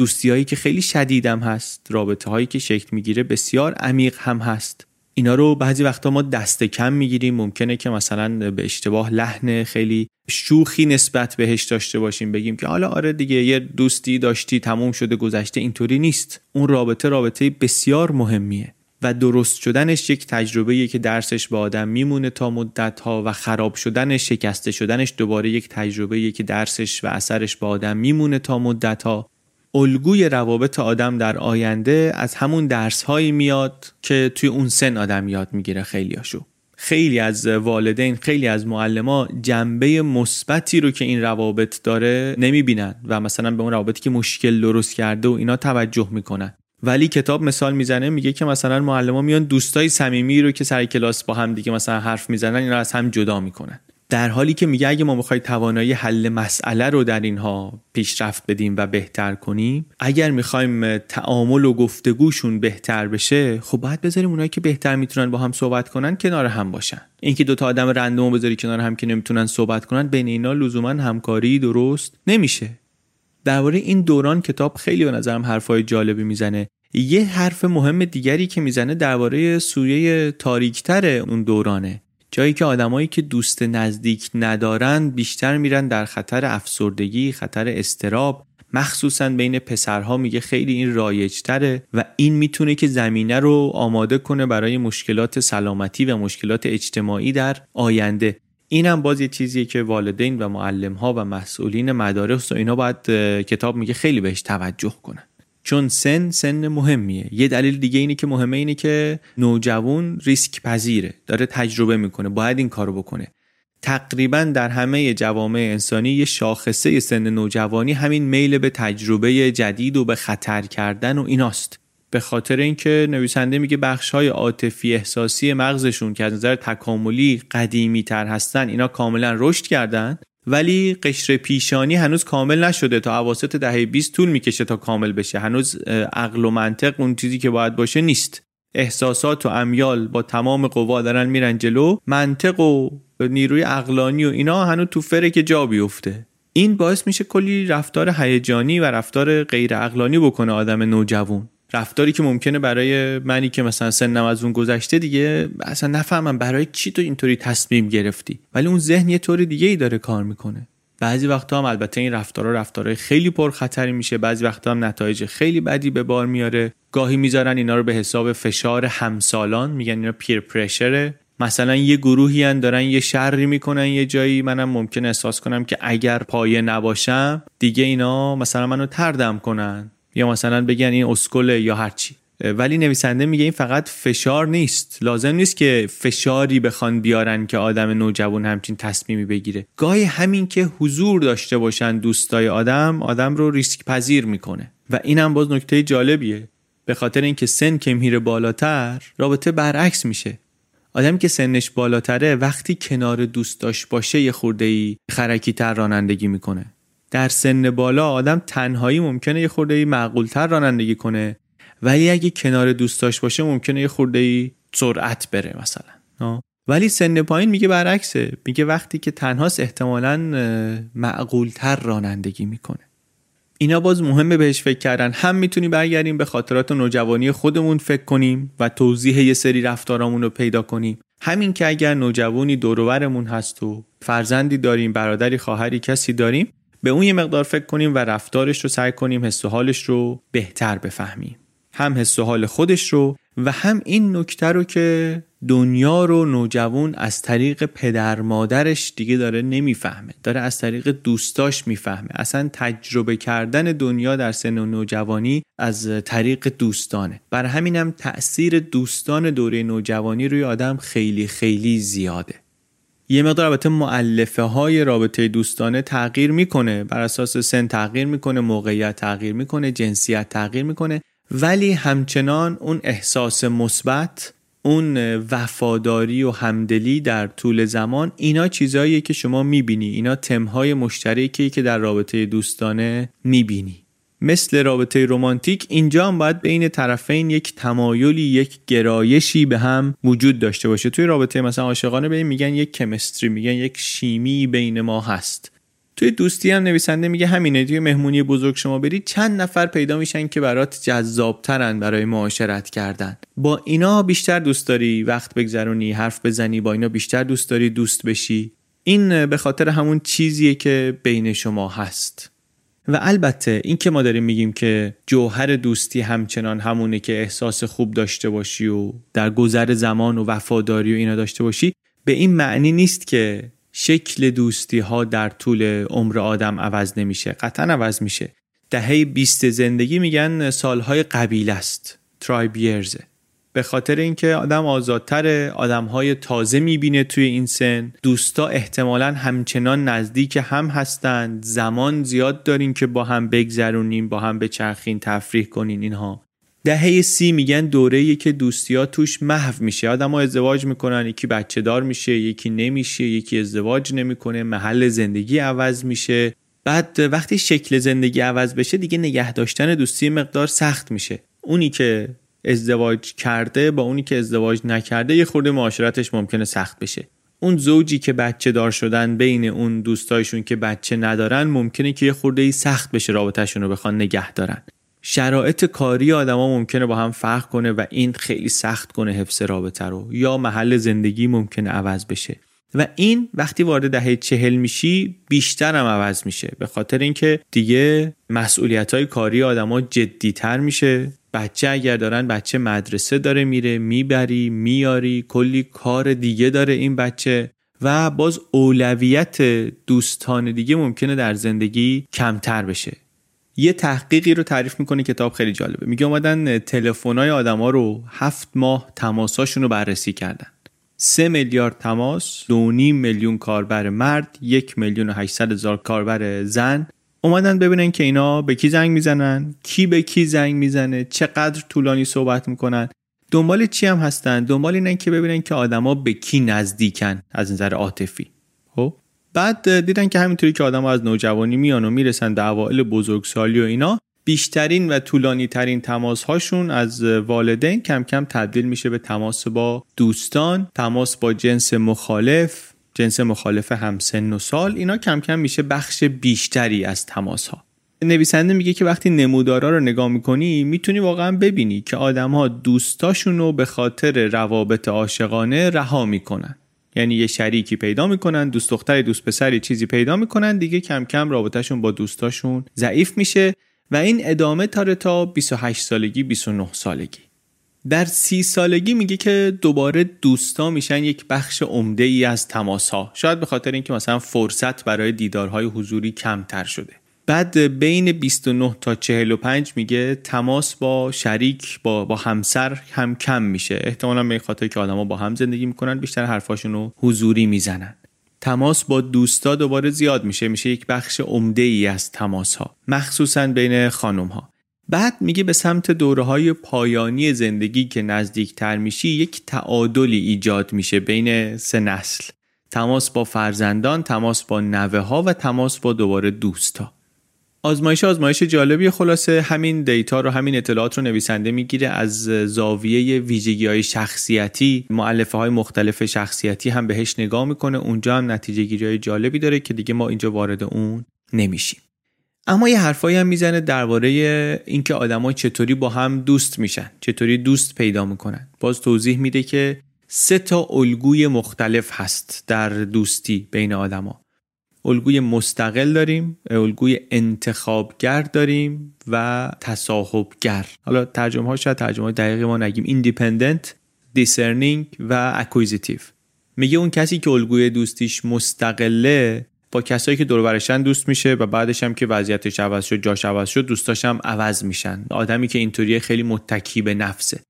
دوستیایی که خیلی شدیدم هست رابطه هایی که شکل می‌گیره بسیار عمیق هم هست. اینا رو بعضی وقتا ما دست کم می‌گیریم. ممکنه که مثلا به اشتباه لحن خیلی شوخی نسبت بهش داشته باشیم. بگیم که حالا آره دیگه یه دوستی داشتی تموم شده گذشته اینطوری نیست. اون رابطه رابطه بسیار مهمیه و درست شدنش یک تجربه که درسش به آدم میمونه تا مدت ها و خراب شدنش شکسته شدنش دوباره یک تجربه که درسش و اثرش به آدم میمونه تا مدت ها الگوی روابط آدم در آینده از همون درس هایی میاد که توی اون سن آدم یاد می‌گیره خیلیاشو. خیلی از والدین خیلی از معلما جنبه مثبتی رو که این روابط داره نمی‌بینن و مثلا به اون روابطی که مشکل درست کرده و اینا توجه می‌کنن. ولی کتاب مثال می‌زنه میگه که مثلا معلما میان دوستای صمیمی رو که سر کلاس با هم دیگه مثلا حرف می‌زنن اینا از هم جدا می‌کنن. در حالی که میگه اگه ما می‌خوای توانایی حل مسئله رو در اینها پیشرفت بدیم و بهتر کنیم اگر می‌خوایم تعامل و گفتگوشون بهتر بشه خب باید بذاریم اونایی که بهتر می‌تونن با هم صحبت کنن کنار هم باشن. اینکه دو تا آدم رندوم بذاری کنار هم که نمی‌تونن صحبت کنن بین اینا لزوما همکاری درست نمیشه. درباره این دوران کتاب خیلی به نظرم حرفای جالبی می‌زنه. یه حرف مهم دیگری که می‌زنه درباره سوریه تاریکتر اون دورانه. جایی که آدمایی که دوست نزدیک ندارن بیشتر میرن در خطر افسردگی خطر استراب مخصوصا بین پسرها میگه خیلی این رایجتره و این می‌تونه که زمینه رو آماده کنه برای مشکلات سلامتی و مشکلات اجتماعی در آینده. اینم باز یه چیزیه که والدین و معلم ها و مسئولین مدارس و اینا باید کتاب میگه خیلی بهش توجه کنن. چون سن سن مهمیه. یه دلیل دیگه اینه که مهمه اینه که نوجوان ریسک پذیره. داره تجربه می‌کنه. باید این کارو بکنه. تقریبا در همه جوامع انسانی یه شاخصه سن نوجوانی همین میل به تجربه جدید و به خطر کردن و ایناست. به خاطر اینکه نویسنده میگه بخش های عاطفی احساسی مغزشون که از نظر تکاملی قدیمی تر هستن اینا کاملا رشد کردن. ولی قشر پیشانی هنوز کامل نشده. تا اواسط دهه 20 طول می‌کشه تا کامل بشه. هنوز عقل و منطق اون چیزی که باید باشه نیست. احساسات و امیال با تمام قوا دارن میرن جلو. منطق و نیروی عقلانی و اینا هنوز تو فره که جا بیفته. این باعث میشه کلی رفتار هیجانی و رفتار غیر عقلانی بکنه آدم نوجوان. رفتاری که ممکنه برای منی که مثلا سنم از اون گذشته دیگه اصلا نفهمم برای چی تو اینطوری تصمیم گرفتی. ولی اون ذهن یه طور دیگه ای داره کار می‌کنه. بعضی وقتا هم البته این رفتارها رفتارهای خیلی پرخطری میشه. بعضی وقتا هم نتایج خیلی بدی به بار میاره. گاهی می‌ذارن اینا رو به حساب فشار همسالان میگن اینا پیر پرشره مثلا یه گروهی هن دارن یه شری می‌کنن یه جایی. منم ممکن احساس کنم که اگر پایه نباشم دیگه اینا مثلا منو تردم کنن. یا مثلا بگن این اسکله یا هرچی ولی نویسنده میگه این فقط فشار نیست. لازم نیست که فشاری بخوان بیارن که آدم نوجوان همچین تصمیمی بگیره. گاهی همین که حضور داشته باشن دوستای آدم آدم رو ریسک پذیر می‌کنه. و اینم باز نکته جالبیه. به خاطر اینکه سن که میره بالاتر رابطه برعکس میشه. آدمی که سنش بالاتره وقتی کنار دوست داشت باشه یه خورده ای خرکی تر رانندگی می‌کنه. در سن بالا آدم تنهایی ممکنه یه خورده معقولتر رانندگی کنه. ولی اگه کنار دوستاش باشه ممکنه یه خورده سرعت بره مثلا ولی سن پایین میگه برعکسه. میگه وقتی که تنهاست احتمالا معقولتر رانندگی می‌کنه. اینا باز مهمه بهش فکر کردن. هم می‌تونی برگردیم به خاطرات نوجوانی خودمون فکر کنیم و توضیح یه سری رفتارامون رو پیدا کنیم. همین که اگر نوجوانی دورورمون هست و فرزندی داریم برادری خواهری کسی داریم به اون یه مقدار فکر کنیم و رفتارش رو سعی کنیم حس و حالش رو بهتر بفهمیم. هم حس و حال خودش رو و هم این نکته رو که دنیا رو نوجوان از طریق پدر مادرش دیگه داره نمی‌فهمه داره از طریق دوستاش می‌فهمه. اصلا تجربه کردن دنیا در سن و نوجوانی از طریق دوستانه. بر همینم تاثیر دوستان دوره نوجوانی روی آدم خیلی خیلی زیاده. یه مقدار البته معلفه های رابطه دوستانه تغییر می‌کنه. بر اساس سن تغییر می‌کنه موقعیت تغییر می‌کنه جنسیت تغییر می‌کنه. ولی همچنان اون احساس مثبت اون وفاداری و همدلی در طول زمان اینا چیزهاییه که شما می‌بینی. اینا تمهای مشترکی که در رابطه دوستانه می‌بینی. مثل رابطه رمانتیک اینجا هم باید بین طرفین یک تمایلی یک گرایشی به هم وجود داشته باشه. توی رابطه مثلا عاشقانه به میگن یک کمستری میگن یک شیمی بین ما هست. توی دوستی هم نویسنده میگه همینه توی مهمونی بزرگ شما برید چند نفر پیدا میشن که برات جذابترن برای معاشرت کردن. با اینا بیشتر دوست داری وقت بگذرونی حرف بزنی با اینا بیشتر دوست داری دوست بشی. این به خاطر همون چیزیه که بین شما هست. و البته این که ما داریم میگیم که جوهر دوستی همچنان همونه که احساس خوب داشته باشی و در گذر زمان و وفاداری و اینا داشته باشی به این معنی نیست که شکل دوستی ها در طول عمر آدم عوض نمیشه. قطعا عوض میشه. دهه 20 زندگی میگن سالهای قبیل است ترایب یرزه به خاطر اینکه آدم آزادتر های تازه می‌بینه توی این سن. دوستا احتمالا همچنان نزدیک هم هستند. زمان زیاد دارین که با هم بگذرونیم با هم بچرخین تفریح کنین اینها. دهه سی میگن دوره که دوستی ها توش محو میشه. آدم ازدواج می‌کنن یکی بچه دار میشه یکی نمیشه یکی ازدواج نمی‌کنه محل زندگی عوض میشه. بعد وقتی شکل زندگی عوض بشه دیگه نگه داشتن دوستی مقدار سخت میشه. اونی که ازدواج کرده با اونی که ازدواج نکرده یه خورده معاشرتش ممکنه سخت بشه. اون زوجی که بچه دار شدن بین اون دوستایشون که بچه ندارن ممکنه که یه خورده سخت بشه رابطهشون رو بخوان نگه دارن. شرایط کاری آدما ممکنه با هم فرق کنه و این خیلی سخت کنه حفظ رابطه رو یا محل زندگی ممکنه عوض بشه. و این وقتی وارد دهه چهل میشی بیشتر هم عوض میشه. به خاطر اینکه دیگه مسئولیت های کاری آدما جدیتر میشه. بچه اگر دارن بچه مدرسه داره میره می‌بری میاری کلی کار دیگه داره این بچه. و باز اولویت دوستان دیگه ممکنه در زندگی کمتر بشه. یه تحقیقی رو تعریف می‌کنه کتاب خیلی جالبه. میگه اومدن تلفن‌های آدما رو هفت ماه تماساشون رو بررسی کردن. سه میلیارد تماس دو میلیون کاربر مرد یک میلیون و هشتصد هزار کاربر زن. اومدن ببینن که اینا به کی زنگ می‌زنن کی به کی زنگ می‌زنه چقدر طولانی صحبت می‌کنن. دنبال چی هم هستن؟ دنبال اینن که ببینن که آدما به کی نزدیکن از نظر عاطفی. خب؟ بعد دیدن که همینطوری که آدم از نوجوانی میان و می‌رسن به اوائل بزرگسالی و اینا بیشترین و طولانی ترین تماس هاشون از والدین کم کم تبدیل میشه به تماس با دوستان تماس با جنس مخالف. جنس مخالف همسن و سال اینا کم کم میشه بخش بیشتری از تماس ها نویسنده میگه که وقتی نمودارا رو نگاه می‌کنی می‌تونی واقعا ببینی که آدم دوستاشون رو به خاطر روابط عاشقانه رها می‌کنن. یعنی یه شریکی پیدا می‌کنن دوست دختری دوست پسری چیزی پیدا می‌کنن دیگه کم کم رابطهشون با دوستاشون ضعیف میشه و این ادامه تاره تا 28 سالگی 29 سالگی. در سی سالگی میگه که دوباره دوستا میشن یک بخش عمده ای از تماس ها شاید به خاطر اینکه مثلا فرصت برای دیدارهای حضوری کمتر شده. بعد بین 29 تا 45 میگه تماس با شریک با با همسر هم کم میشه. احتمالا به خاطر که آدما با هم زندگی می‌کنن بیشتر حرفاشون رو حضوری می‌زنن. تماس با دوستا دوباره زیاد میشه. میشه یک بخش عمده ای از تماس ها مخصوصا بین خانم ها بعد میگه به سمت دوره های پایانی زندگی که نزدیکتر میشی یک تعادلی ایجاد میشه بین سه نسل. تماس با فرزندان، تماس با نوه ها و تماس با دوباره دوستا. آزمایش آزمایش جالبی خلاصه همین دیتا رو همین اطلاعات رو نویسنده می‌گیره. از زاویه ویژگی های شخصیتی معلفه های مختلف شخصیتی هم بهش نگاه می‌کنه. اونجا هم نتیجه گیری های جالبی داره که دیگه ما اینجا وارد اون نمیشیم. اما یه حرفایی هم می‌زنه درباره اینکه آدمای چطوری با هم دوست میشن چطوری دوست پیدا می‌کنن. باز توضیح میده که سه تا الگوی مختلف هست در دوستی بین آدما. الگوی مستقل داریم الگوی انتخابگر داریم و تصاحبگر. حالا ترجمه ها شاید ترجمه دقیقی ما نگیم. independent discerning و acquisitive میگه اون کسی که الگوی دوستیش مستقله با کسایی که دور دوست میشه و بعدش هم که وضعیتش عوض شد جاش عوض شد دوستاش هم عوض میشن. آدمی که اینطوری خیلی متکی به نفسه.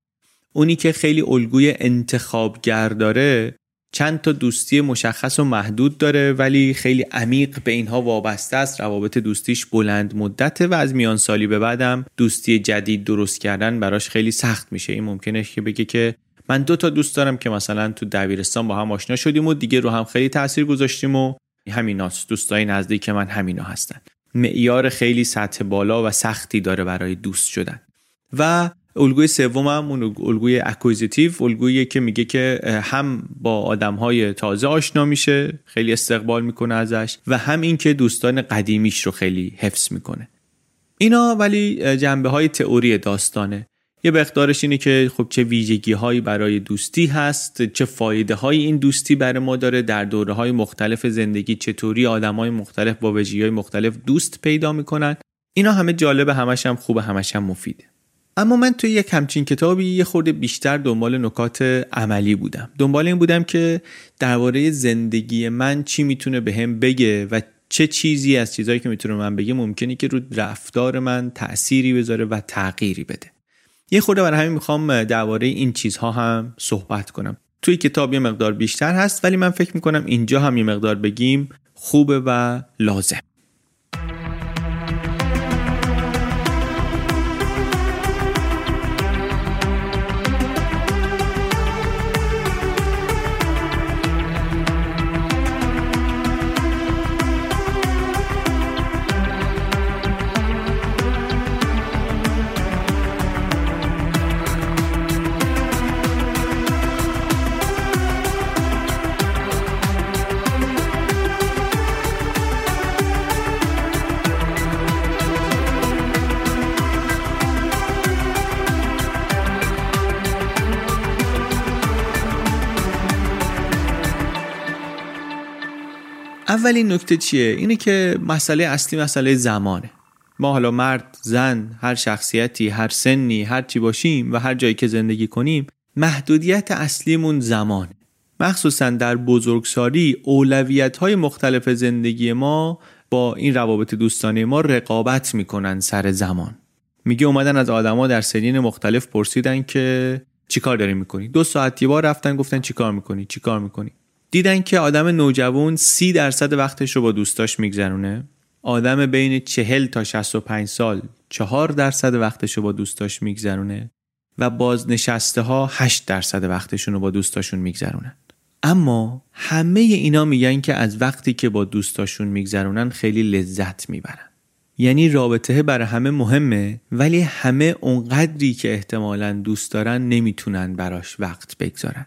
اونی که خیلی الگوی انتخابگر داره چند تا دوستی مشخص و محدود داره ولی خیلی عمیق به اینها وابسته است. روابط دوستیش بلند مدته و از میان سالی به بعدم دوستی جدید درست کردن براش خیلی سخت میشه. این ممکنه که بگه که من دو تا دوست دارم که مثلا تو دبیرستان با هم آشنا شدیم و دیگه رو هم خیلی تاثیر گذاشتیم و همیناست. دوستای نزدیک من همینا هستن. معیار خیلی سطح بالا و سختی داره برای دوست شدن. و الگوی سوم هم اون الگوی acquisitive الگویی که میگه که هم با آدم های تازه آشنا میشه خیلی استقبال می‌کنه ازش و هم اینکه دوستان قدیمیش رو خیلی حفظ می‌کنه. اینا ولی جنبه های تئوری داستانه. یه مقدارش اینه که خب چه ویژگی هایی برای دوستی هست چه فایده های این دوستی برای ما داره در دوره های مختلف زندگی چطوری آدم های مختلف با ویژگی های مختلف دوست پیدا می‌کنن. اینا همه جالب همش هم خوبه همش هم مفیده اما من توی یک همچین کتابی یه خورده بیشتر دنبال نکات عملی بودم. دنبال این بودم که درباره زندگی من چی می‌تونه به هم بگه و چه چیزی از چیزهایی که می‌تونه من بگه ممکنه که رو رفتار من تأثیری بذاره و تغییری بده. یه خورده برای همین می‌خوام درباره این چیزها هم صحبت کنم. توی کتاب یه مقدار بیشتر هست ولی من فکر می‌کنم اینجا هم یه مقدار بگیم خوبه و لازم. اولین نکته چیه؟ اینه که مسئله اصلی مسئله زمانه. ما حالا مرد زن هر شخصیتی هر سنی هر چی باشیم و هر جایی که زندگی کنیم محدودیت اصلیمون زمانه. مخصوصا در بزرگسالی اولویت های مختلف زندگی ما با این روابط دوستانه ما رقابت می‌کنن سر زمان. میگه اومدن از آدما در سنین مختلف پرسیدن که چیکار داری می‌کنی؟ دو ساعت بار رفتن گفتن چیکار می‌کنی؟ چیکار می‌کنی؟ دیدن که آدم نوجوان سی درصد وقتش رو با دوستاش میگذرونه؟ آدم بین چهل تا 65 سال چهار درصد وقتش رو با دوستاش میگذرونه و بازنشسته ها 8 درصد وقتشون رو با دوستاشون میگذرونن. اما همه اینا میگن که از وقتی که با دوستاشون میگذرونن خیلی لذت می‌برن. یعنی رابطه برای همه مهمه ولی همه اونقدری که احتمالا دوست دارن نمی‌تونن براش وقت بگذارن.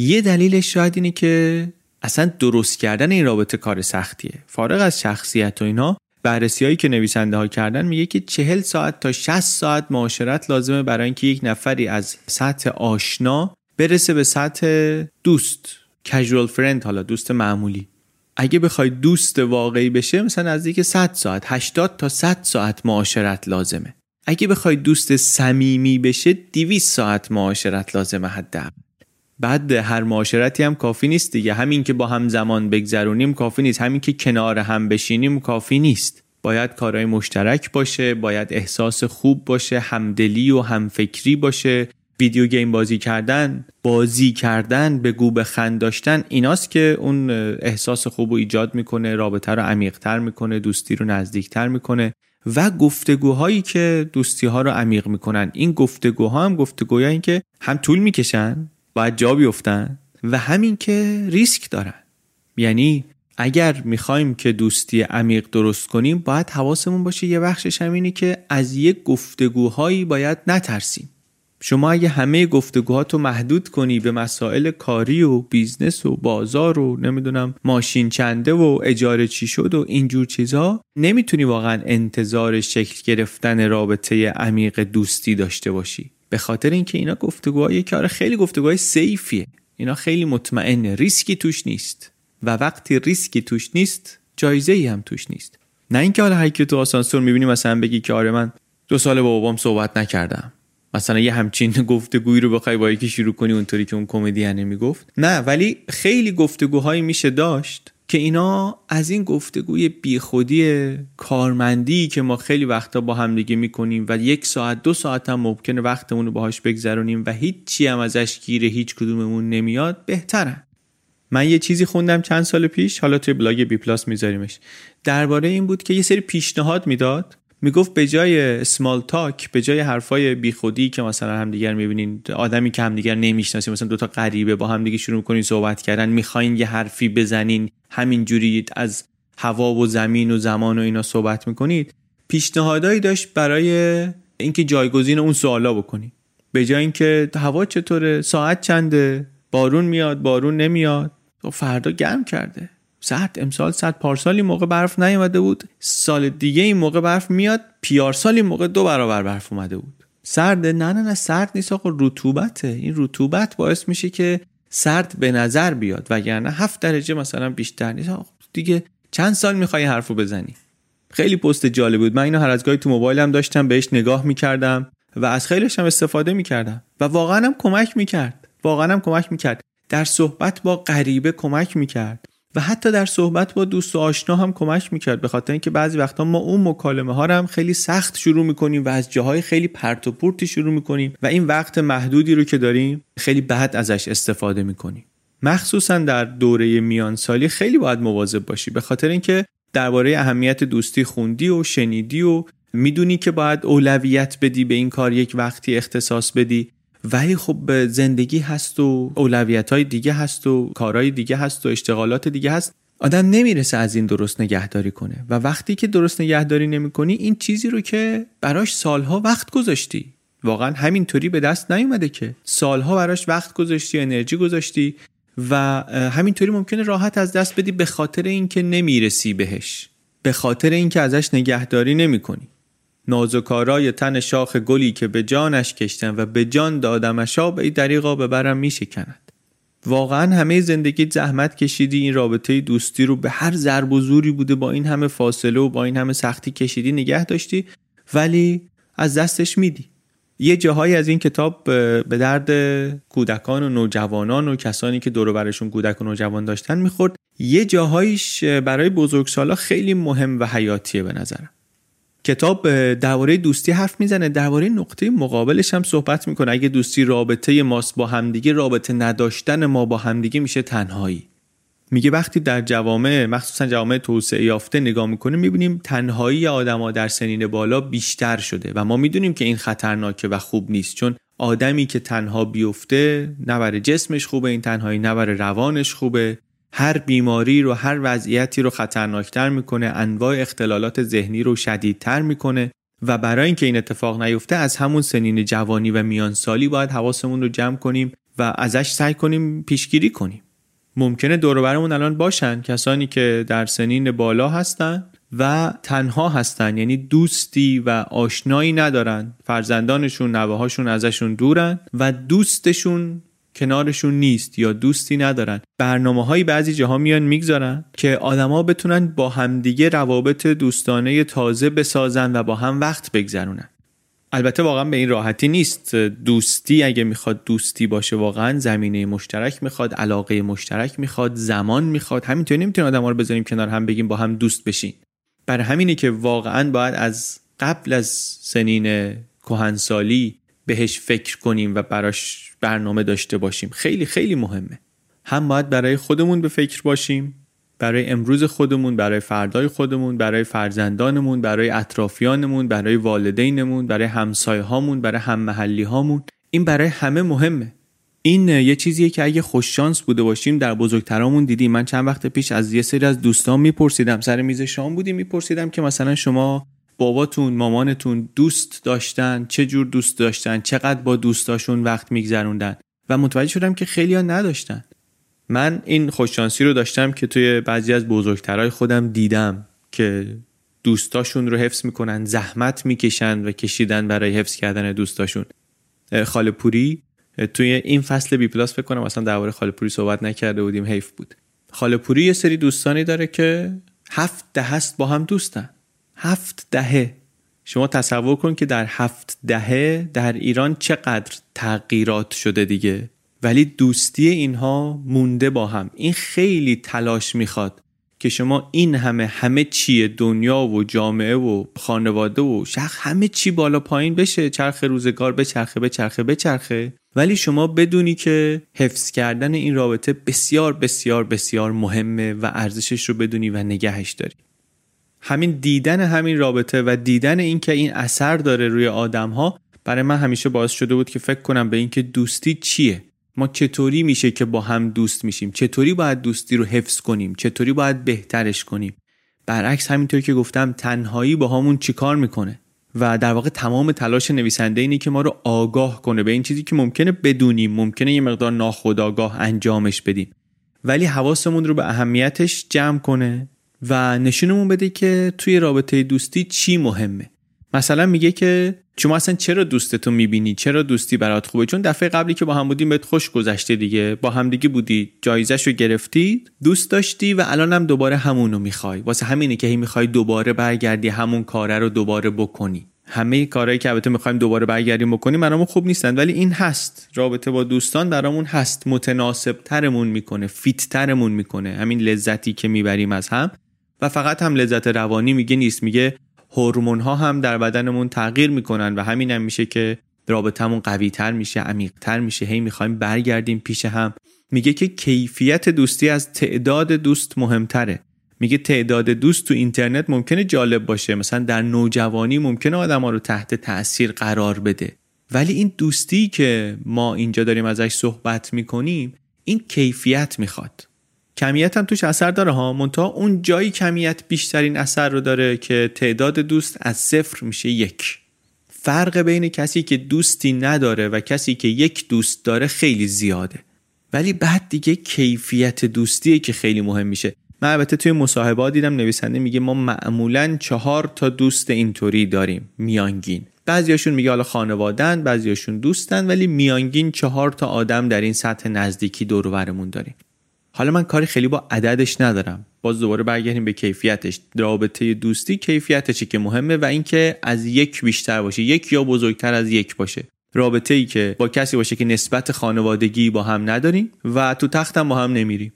یه دلیلش شاید اینه که اصلا درست کردن این رابطه کار سختیه. فارغ از شخصیت و اینا بررسی هایی که نویسنده ها کردن میگه که چهل ساعت تا 60 ساعت معاشرت لازمه برای اینکه یک نفری از سطح آشنا برسه به سطح دوست کژوال فرند حالا دوست معمولی. اگه بخوای دوست واقعی بشه مثلا نزدیک 100 ساعت 80 تا 100 ساعت معاشرت لازمه. اگه بخوای دوست صمیمی بشه 200 ساعت معاشرت لازمه حداقل. بعد هر معاشرتی هم کافی نیست دیگه. همین که با هم زمان بگذرونیم کافی نیست. همین که کنار هم بشینیم کافی نیست. باید کارهای مشترک باشه باید احساس خوب باشه همدلی و همفکری باشه. ویدیو گیم بازی کردن بازی کردن به گوب خند داشتن ایناست که اون احساس خوب رو ایجاد می‌کنه رابطه رو عمیقتر می‌کنه دوستی رو نزدیکتر می‌کنه و گفتگوهایی که دوستی ها رو عمیق می‌کنن. این گفتگوها هم گفتگوهایی که هم طول می‌کشن. باید جا بیفتن و همین که ریسک دارن. یعنی اگر می‌خوایم که دوستی عمیق درست کنیم باید حواسمون باشه یه بخشش همینی که از یک گفتگوهایی باید نترسیم. شما اگه همه گفتگوهاتو محدود کنی به مسائل کاری و business و بازار و نمی‌دونم ماشین چنده و اجاره چی شد و اینجور چیزها نمی‌تونی واقعا انتظار شکل گرفتن رابطه عمیق دوستی داشته باشی. به خاطر اینکه اینا گفتگوهای کار خیلی گفتگوهای safe یه. اینا خیلی مطمئنه. ریسکی توش نیست. و وقتی ریسکی توش نیست جایزه ای هم توش نیست. نه اینکه حالا هر تو آسانسور می‌بینی مثلا بگی که آره من دو سال با بابام صحبت نکردم. مثلا یه همچین گفتگویی رو بخوای با یکی شروع کنی اونطوری که اون کمدین می‌گفت نه ولی خیلی گفتگوهایی میشه داشت. که اینا از این گفتگوی بیخودی کارمندی که ما خیلی وقتا با همدیگه می‌کنیم و یک ساعت دو ساعت هم ممکنه وقتمون رو باهاش بگذرونیم و هیچی هم ازش گیر هیچ کدوممون نمیاد بهترن من یه چیزی خوندم چند سال پیش حالا توی بلاگ بی پلاس میذاریمش. درباره این بود که یه سری پیشنهاد می‌داد. می‌گفت به جای small talk به جای حرفای بیخودی که مثلا همدیگر می‌بینین آدمی که همدیگر نمی‌شناسین مثلا دوتا غریبه با همدیگه شروع کنین صحبت کردن می‌خواین یه حرفی بزنین همینجوری از هوا و زمین و زمان و اینا صحبت می‌کنید پیشنهادایی داشت برای اینکه جایگزین اون سوالا بکنید به جای اینکه هوا چطوره ساعت چنده بارون میاد بارون نمیاد و فردا گرم کرده. سرد امسال سرد پارسال این موقع برف نیومده بود. سال دیگه این موقع برف میاد. پیارسال این موقع دو برابر برف اومده بود. سرد نه نه نه سرد نیست آقا رطوبته. این رطوبت باعث میشه که سرد به نظر بیاد وگرنه هفت درجه مثلا بیشتر نیست. دیگه چند سال می‌خوای حرفو بزنی؟ خیلی پست جالب بود. من اینو هر از گاهی تو موبایلم داشتم بهش نگاه می‌کردم و از خیلیش هم استفاده می‌کردم. و واقعا هم کمک می‌کرد. واقعا هم کمک می‌کرد. در صحبت با غریبه کمک می‌کرد. و حتی در صحبت با دوست و آشنا هم کمک می‌کرد به خاطر اینکه بعضی وقتا ما اون مکالمه ها رو هم خیلی سخت شروع می‌کنیم و از جاهای خیلی پرت و پورتی شروع می‌کنیم و این وقت محدودی رو که داریم خیلی بد ازش استفاده می‌کنیم. مخصوصا در دوره میان سالی خیلی باید مواظب باشی به خاطر اینکه درباره اهمیت دوستی خوندی و شنیدی و می‌دونی که باید اولویت بدی به این کار یک وقتی اختصاص بدی. ولی خب زندگی هست و اولویت های دیگه هست و کارهای دیگه هست و اشتغالات دیگه هست آدم نمی‌رسه از این درست نگهداری کنه. و وقتی که درست نگهداری نمی‌کنی این چیزی رو که براش سالها وقت گذاشتی واقعا همینطوری به دست نیومده که سالها براش وقت گذاشتی انرژی گذاشتی و همینطوری ممکنه راحت از دست بدی به خاطر اینکه نمی‌رسی بهش به خاطر اینکه ازش نگهداری نمی‌کنی. نازکارای تن شاخ گلی که به جانش کشتن و به جان دادمشا به این دریقا ببرم می شکند واقعا همه زندگی زحمت کشیدی این رابطه دوستی رو به هر ضرب و زوری بوده با این همه فاصله و با این همه سختی کشیدی نگه داشتی ولی از دستش میدی. یه جاهایی از این کتاب به درد کودکان و نوجوانان و کسانی که دور برشون کودک و نوجوان داشتن می‌خورد. یه جاهایش برای بزرگسالا خیلی مهم و حیاتیه به نظرم. کتاب درباره دوستی حرف می‌زنه. درباره نقطه مقابلش هم صحبت می‌کنه. اگه دوستی رابطه ماست با همدیگه رابطه نداشتن ما با همدیگه میشه تنهایی. میگه وقتی در جوامع مخصوصا جوامع توسعه یافته نگاه می‌کنه می‌بینیم تنهایی آدما در سنین بالا بیشتر شده و ما می‌دونیم که این خطرناکه و خوب نیست. چون آدمی که تنها بیفته نه برای جسمش خوبه این تنهایی نه برای روانش خوبه. هر بیماری رو هر وضعیتی رو خطرناکتر می‌کنه انواع اختلالات ذهنی رو شدیدتر می‌کنه و برای اینکه این اتفاق نیفته از همون سنین جوانی و میان سالی باید حواسمون رو جمع کنیم و ازش سعی کنیم پیشگیری کنیم. ممکنه دور برمون الان باشن کسانی که در سنین بالا هستن و تنها هستن یعنی دوستی و آشنایی ندارن. فرزندانشون نوهاشون ازشون دورن و دوستشون کنارشون نیست یا دوستی ندارن. برنامه های بعضی جاها میان می‌گذارن که آدما بتونن با همدیگه روابط دوستانه تازه بسازن و با هم وقت بگذرونن. البته واقعا به این راحتی نیست. دوستی اگه می‌خواد دوستی باشه واقعا زمینه مشترک می‌خواد علاقه مشترک می‌خواد زمان می‌خواد. همینطوری نمی‌تونیم آدم رو بذاریم کنار هم بگیم با هم دوست بشین. برای همینه که واقعا باید از قبل از سنین کهنسالی بهش فکر کنیم و براش برنامه داشته باشیم. خیلی خیلی مهمه. هم باید برای خودمون به فکر باشیم برای امروز خودمون برای فردای خودمون برای فرزندانمون برای اطرافیانمون برای والدینمون برای همسایه هامون برای هم محلی هامون این برای همه مهمه. این یه چیزیه که اگه خوششانس بوده باشیم در بزرگترامون دیدیم. من چند وقت پیش از یه سری از دوستان میپرسیدم سر میز شام بودیم میپرسیدم که مثلا شما باباتون مامانتون دوست داشتن؟ چه جور دوست داشتن؟ چقدر با دوستاشون وقت میگذروندن؟ و متوجه شدم که خیلی ها نداشتن. من این خوششانسی رو داشتم که توی بعضی از بزرگترهای خودم دیدم که دوستاشون رو حفظ می‌کنن زحمت می‌کشن و کشیدن برای حفظ کردن دوستاشون. خاله پوری توی این فصل بی پلاس فکر کنم اصلا درباره خاله پوری صحبت نکرده بودیم حیف بود. خاله پوری یه سری دوستانی داره که هفت ده است با هم دوستن. هفت دهه. شما تصور کن که در هفت دهه در ایران چقدر تغییرات شده دیگه. ولی دوستی اینها مونده با هم. این خیلی تلاش می‌خواد که شما این همه همه چیه دنیا و جامعه و خانواده و شخص همه چی بالا پایین بشه. چرخ روزگار بچرخه بچرخه بچرخه. ولی شما بدونی که حفظ کردن این رابطه بسیار بسیار بسیار مهمه و ارزشش رو بدونی و نگهش داری. همین دیدن همین رابطه و دیدن اینکه این اثر داره روی آدم ها برای من همیشه باعث شده بود که فکر کنم به اینکه دوستی چیه؟ ما چطوری میشه که با هم دوست میشیم؟ چطوری باید دوستی رو حفظ کنیم؟ چطوری باید بهترش کنیم؟ برعکس همینطور که گفتم تنهایی با همون چیکار می‌کنه؟ و در واقع تمام تلاش نویسنده اینه که ما رو آگاه کنه به این چیزی که ممکنه بدونیم ممکنه یه مقدار ناخودآگاه انجامش بدیم. ولی حواسمون رو به اهمیتش جمع کنه. و نشونمون بده که توی رابطه دوستی چی مهمه. مثلا میگه که شما اصلا چرا دوستتون می‌بینی؟ چرا دوستی برات خوبه؟ چون دفعه قبلی که با هم بودیم بهت خوش گذشته دیگه. با همدیگه بودی. جایزش رو گرفتی دوست داشتی و الان هم دوباره همونو می‌خوای. واسه همینه که هی می‌خوای دوباره برگردی همون کاره رو دوباره بکنی. همه کارهایی که البته می‌خوایم دوباره برگردیم بکنیم برامون خوب نیستن. ولی این هست. رابطه با دوستان برامون هست. متناسب ترمون می‌کنه فیت ترمون می‌کنه. همین لذتی که می‌بریم از هم. و فقط هم لذت روانی میگه نیست. میگه هورمون ها هم در بدنمون تغییر می‌کنن و همین هم میشه که رابطمون قوی تر میشه عمیق تر میشه. هی می‌خوایم برگردیم پیش هم. میگه که کیفیت دوستی از تعداد دوست مهمتره. میگه تعداد دوست تو اینترنت ممکنه جالب باشه. مثلا در نوجوانی ممکنه آدم ها رو تحت تاثیر قرار بده. ولی این دوستی که ما اینجا داریم ازش صحبت می‌کنیم این کیفیت می‌خواد. کمیت هم توش اثر داره ها. منتها اون جایی کمیت بیشترین اثر رو داره که تعداد دوست از صفر میشه یک. فرق بین کسی که دوستی نداره و کسی که یک دوست داره خیلی زیاده. ولی بعد دیگه کیفیت دوستیه که خیلی مهم میشه. من البته توی مصاحبه دیدم نویسنده میگه ما معمولا چهار تا دوست اینطوری داریم. میانگین. بعضیاشون میگه حالا خانوادن بعضیاشون دوستن ولی میانگین چهار تا آدم در این سطح نزدیکی دور داریم. حالا من کاری خیلی با عددش ندارم. باز دوباره برگردیم به کیفیتش. رابطه دوستی کیفیتشه که مهمه و اینکه از یک بیشتر باشه. یک یا بزرگتر از یک باشه. رابطه ای که با کسی باشه که نسبت خانوادگی با هم نداریم و تو تختم با هم نمیریم.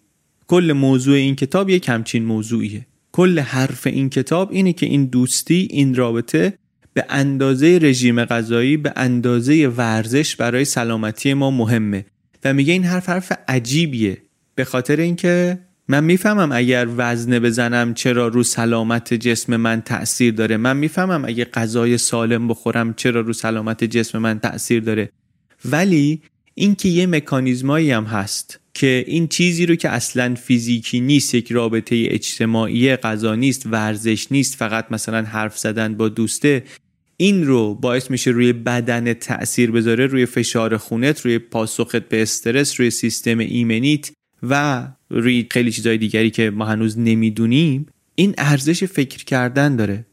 کل موضوع این کتاب یک همچین موضوعیه. کل حرف این کتاب اینه که این دوستی این رابطه به اندازه رژیم غذایی به اندازه ورزش برای سلامتی ما مهمه. و میگه این حرف حرف عجیبیه. به خاطر اینکه من می‌فهمم اگر وزنه بزنم چرا رو سلامت جسم من تاثیر داره. من می‌فهمم اگه غذای سالم بخورم چرا رو سلامت جسم من تاثیر داره. ولی اینکه یه مکانیزمایی هم هست که این چیزی رو که اصلا فیزیکی نیست یک رابطه اجتماعی غذا نیست ورزش نیست فقط مثلا حرف زدن با دوسته این رو باعث میشه روی بدن تاثیر بذاره روی فشار خونت روی پاسخت به استرس روی سیستم ایمنیت و روی خیلی چیزهای دیگری که ما هنوز نمی‌دونیم این ارزش فکر کردن داره.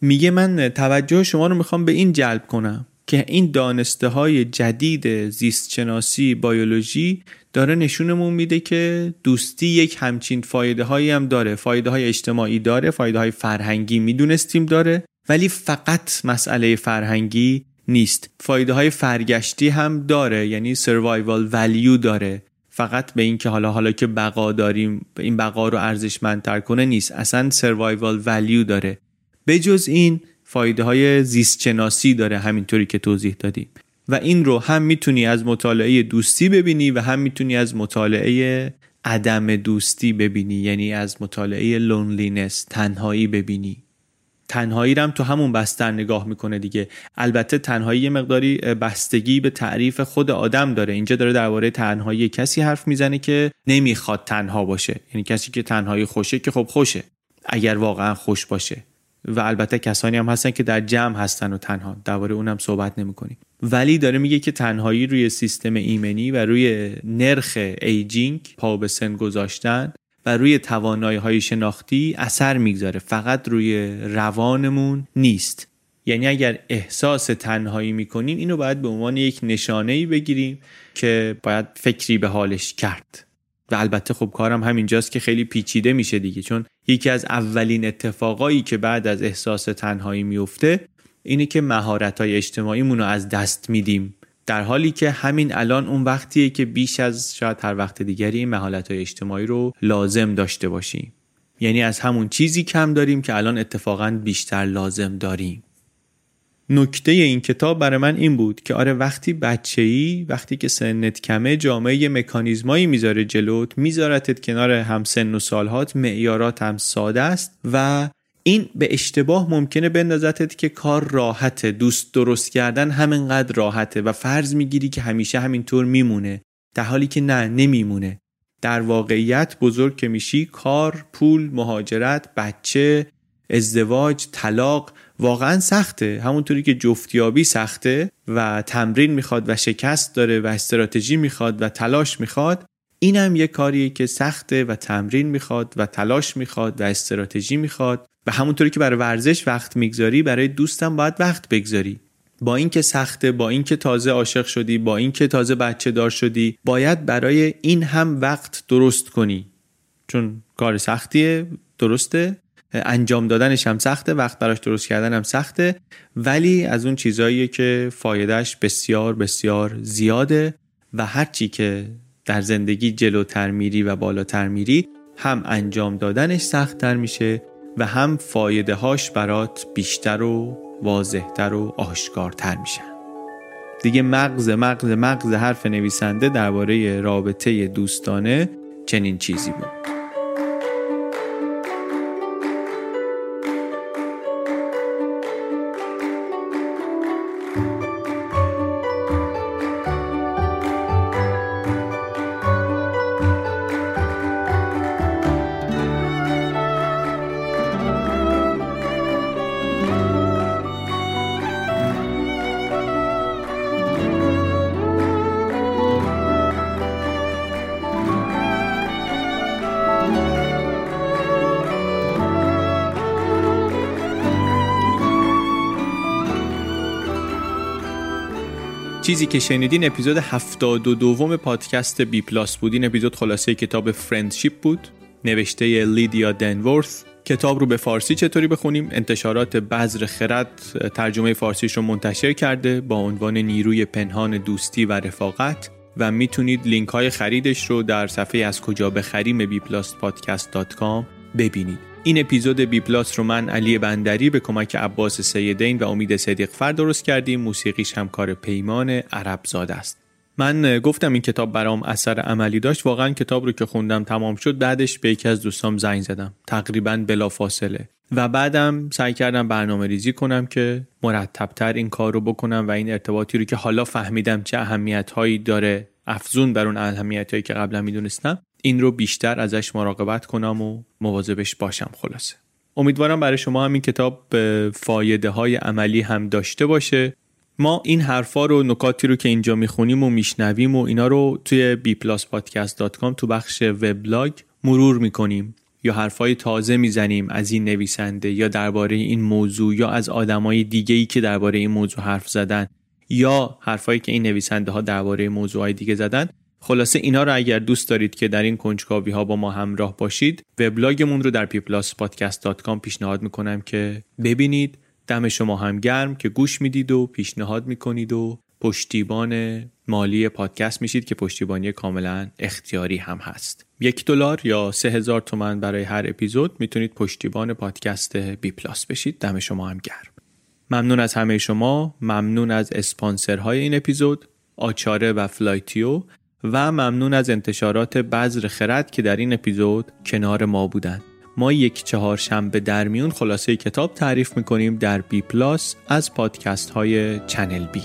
میگه من توجه شما رو می‌خوام به این جلب کنم که این دانسته های جدید زیستشناسی بیولوژی داره نشونمون میده که دوستی یک همچین فایده هایی هم داره. فایده های اجتماعی داره فایده های فرهنگی می‌دونستیم داره ولی فقط مسئله فرهنگی نیست. فایده های فرگشتی هم داره یعنی سروایوال ولیو داره. فقط به اینکه حالا حالا که بقا داریم این بقا رو ارزشمندتر کنه نیست. اصلا سروایوال ولیو داره. بجز این فایده های زیست داره همینطوری که توضیح دادیم. و این رو هم می‌تونی از مطالعه دوستی ببینی و هم می‌تونی از مطالعه عدم دوستی ببینی یعنی از مطالعه لونلینس تنهایی ببینی. تنهایی هم تو همون بستر نگاه می‌کنه دیگه. البته تنهایی یه مقداری بستگی به تعریف خود آدم داره. اینجا داره درباره تنهایی کسی حرف می‌زنه که نمی‌خواد تنها باشه. یعنی کسی که تنهایی خوشه که خب خوشه اگر واقعا خوش باشه. و البته کسانی هم هستن که در جمع هستن و تنها. درباره اونم صحبت نمی‌کنیم. ولی داره میگه که تنهایی روی سیستم ایمنی و روی نرخ ایجینگ پا به سن گذاشتن. و روی توانایی های شناختی اثر می‌گذاره. فقط روی روانمون نیست. یعنی اگر احساس تنهایی می‌کنیم اینو باید به عنوان یک نشانه ای بگیریم که باید فکری به حالش کرد. و البته خب کارم همینجاست که خیلی پیچیده میشه دیگه. چون یکی از اولین اتفاقایی که بعد از احساس تنهایی میفته اینه که مهارت های اجتماعیمون رو از دست میدیم. در حالی که همین الان اون وقتیه که بیش از شاید هر وقت دیگری این مهارت های اجتماعی رو لازم داشته باشیم. یعنی از همون چیزی کم داریم که الان اتفاقا بیشتر لازم داریم. نکته این کتاب برای من این بود که آره وقتی بچه ای وقتی که سنت کمه جامعه یه مکانیزمایی می‌ذاره جلوت میذارتت کنار هم سن و سالهات معیارات هم ساده است و این به اشتباه ممکنه بندازتت که کار راحته. دوست درست کردن همینقدر راحته و فرض می‌گیری که همیشه همینطور میمونه. در حالی که نه نمیمونه. در واقعیت بزرگ که میشی کار پول مهاجرت بچه ازدواج طلاق واقعا سخته. همونطوری که جفتیابی سخته و تمرین می‌خواد و شکست داره و استراتژی می‌خواد و تلاش می‌خواد اینم یه کاریه که سخته و تمرین می‌خواد و تلاش می‌خواد و استراتژی می‌خواد. و همونطوری که برای ورزش وقت می‌گذاری برای دوستم باید وقت بگذاری. با اینکه سخته با اینکه تازه عاشق شدی با اینکه تازه بچه دار شدی باید برای این هم وقت درست کنی. چون کار سختیه درسته. انجام دادنش هم سخته وقت براش درست کردن هم سخته. ولی از اون چیزاییه که فایدهش بسیار بسیار زیاده و هرچی که در زندگی جلوتر میری و بالاتر میری هم انجام دادنش سختتر میشه و هم فایده هاش برات بیشتر و واضحتر و آشکارتر میشن. دیگه مغز مغز مغز حرف نویسنده درباره رابطه دوستانه چنین چیزی بود. که شنیدین اپیزود 72 دوم پادکست بی پلاس بود. این اپیزود خلاصه کتاب Friendship بود. نوشته لیدیا دنورث. کتاب رو به فارسی چطوری بخونیم؟ انتشارات بذر خرد ترجمه فارسیش رو منتشر کرده با عنوان نیروی پنهان دوستی و رفاقت. و می‌تونید لینک های خریدش رو در صفحه از کجا بخریم بی پلاس پادکست ببینید. این اپیزود بی پلاس رو من علی بندری به کمک عباس سیدین و امید صدیق فر درست کردیم. موسیقیش هم کار پیمان عرب زاده است. من گفتم این کتاب برام اثر عملی داشت. واقعا کتاب رو که خوندم تمام شد بعدش به یکی از دوستام زنگ زدم. تقریبا بلا فاصله و بعدم سعی کردم برنامه ریزی کنم که مرتبتر این کار رو بکنم و این ارتباطی رو که حالا فهمیدم چه اهمیت هایی داره افزون بر اون اهمیت هایی که قبلا می‌دونستم این رو بیشتر ازش مراقبت کنم و مواظبش باشم خلاصه. امیدوارم برای شما هم این کتاب فایده های عملی هم داشته باشه. ما این حرفا رو نکاتی رو که اینجا می‌خونیم و میشنویم و اینا رو توی bpluspodcast.com تو بخش وبلاگ مرور می‌کنیم یا حرفای تازه می‌زنیم از این نویسنده یا درباره این موضوع یا از آدمای دیگه ای که درباره این موضوع حرف زدن یا حرفایی که این نویسنده ها درباره موضوعهای دیگه زدن خلاصه اینا رو اگر دوست دارید که در این کنجکاوی ها با ما همراه باشید وبلاگمون رو در peoplespodcast.com پیشنهاد می‌کنم که ببینید. دم شما هم گرم که گوش می‌دید و پیشنهاد می‌کنید و پشتیبان مالی پادکست میشید که پشتیبانی کاملا اختیاری هم هست. یک دلار یا سه هزار تومن برای هر اپیزود می‌تونید پشتیبان پادکست بی پلاس بشید. دم شما هم گرم. ممنون از همه شما. ممنون از اسپانسرهای این اپیزود. آچاره و فلایتیو. و ممنون از انتشارات بذر خرد که در این اپیزود کنار ما بودند ما یک چهار شنبه در میون خلاصه کتاب تعریف می‌کنیم در بی پلاس از پادکست های چنل بی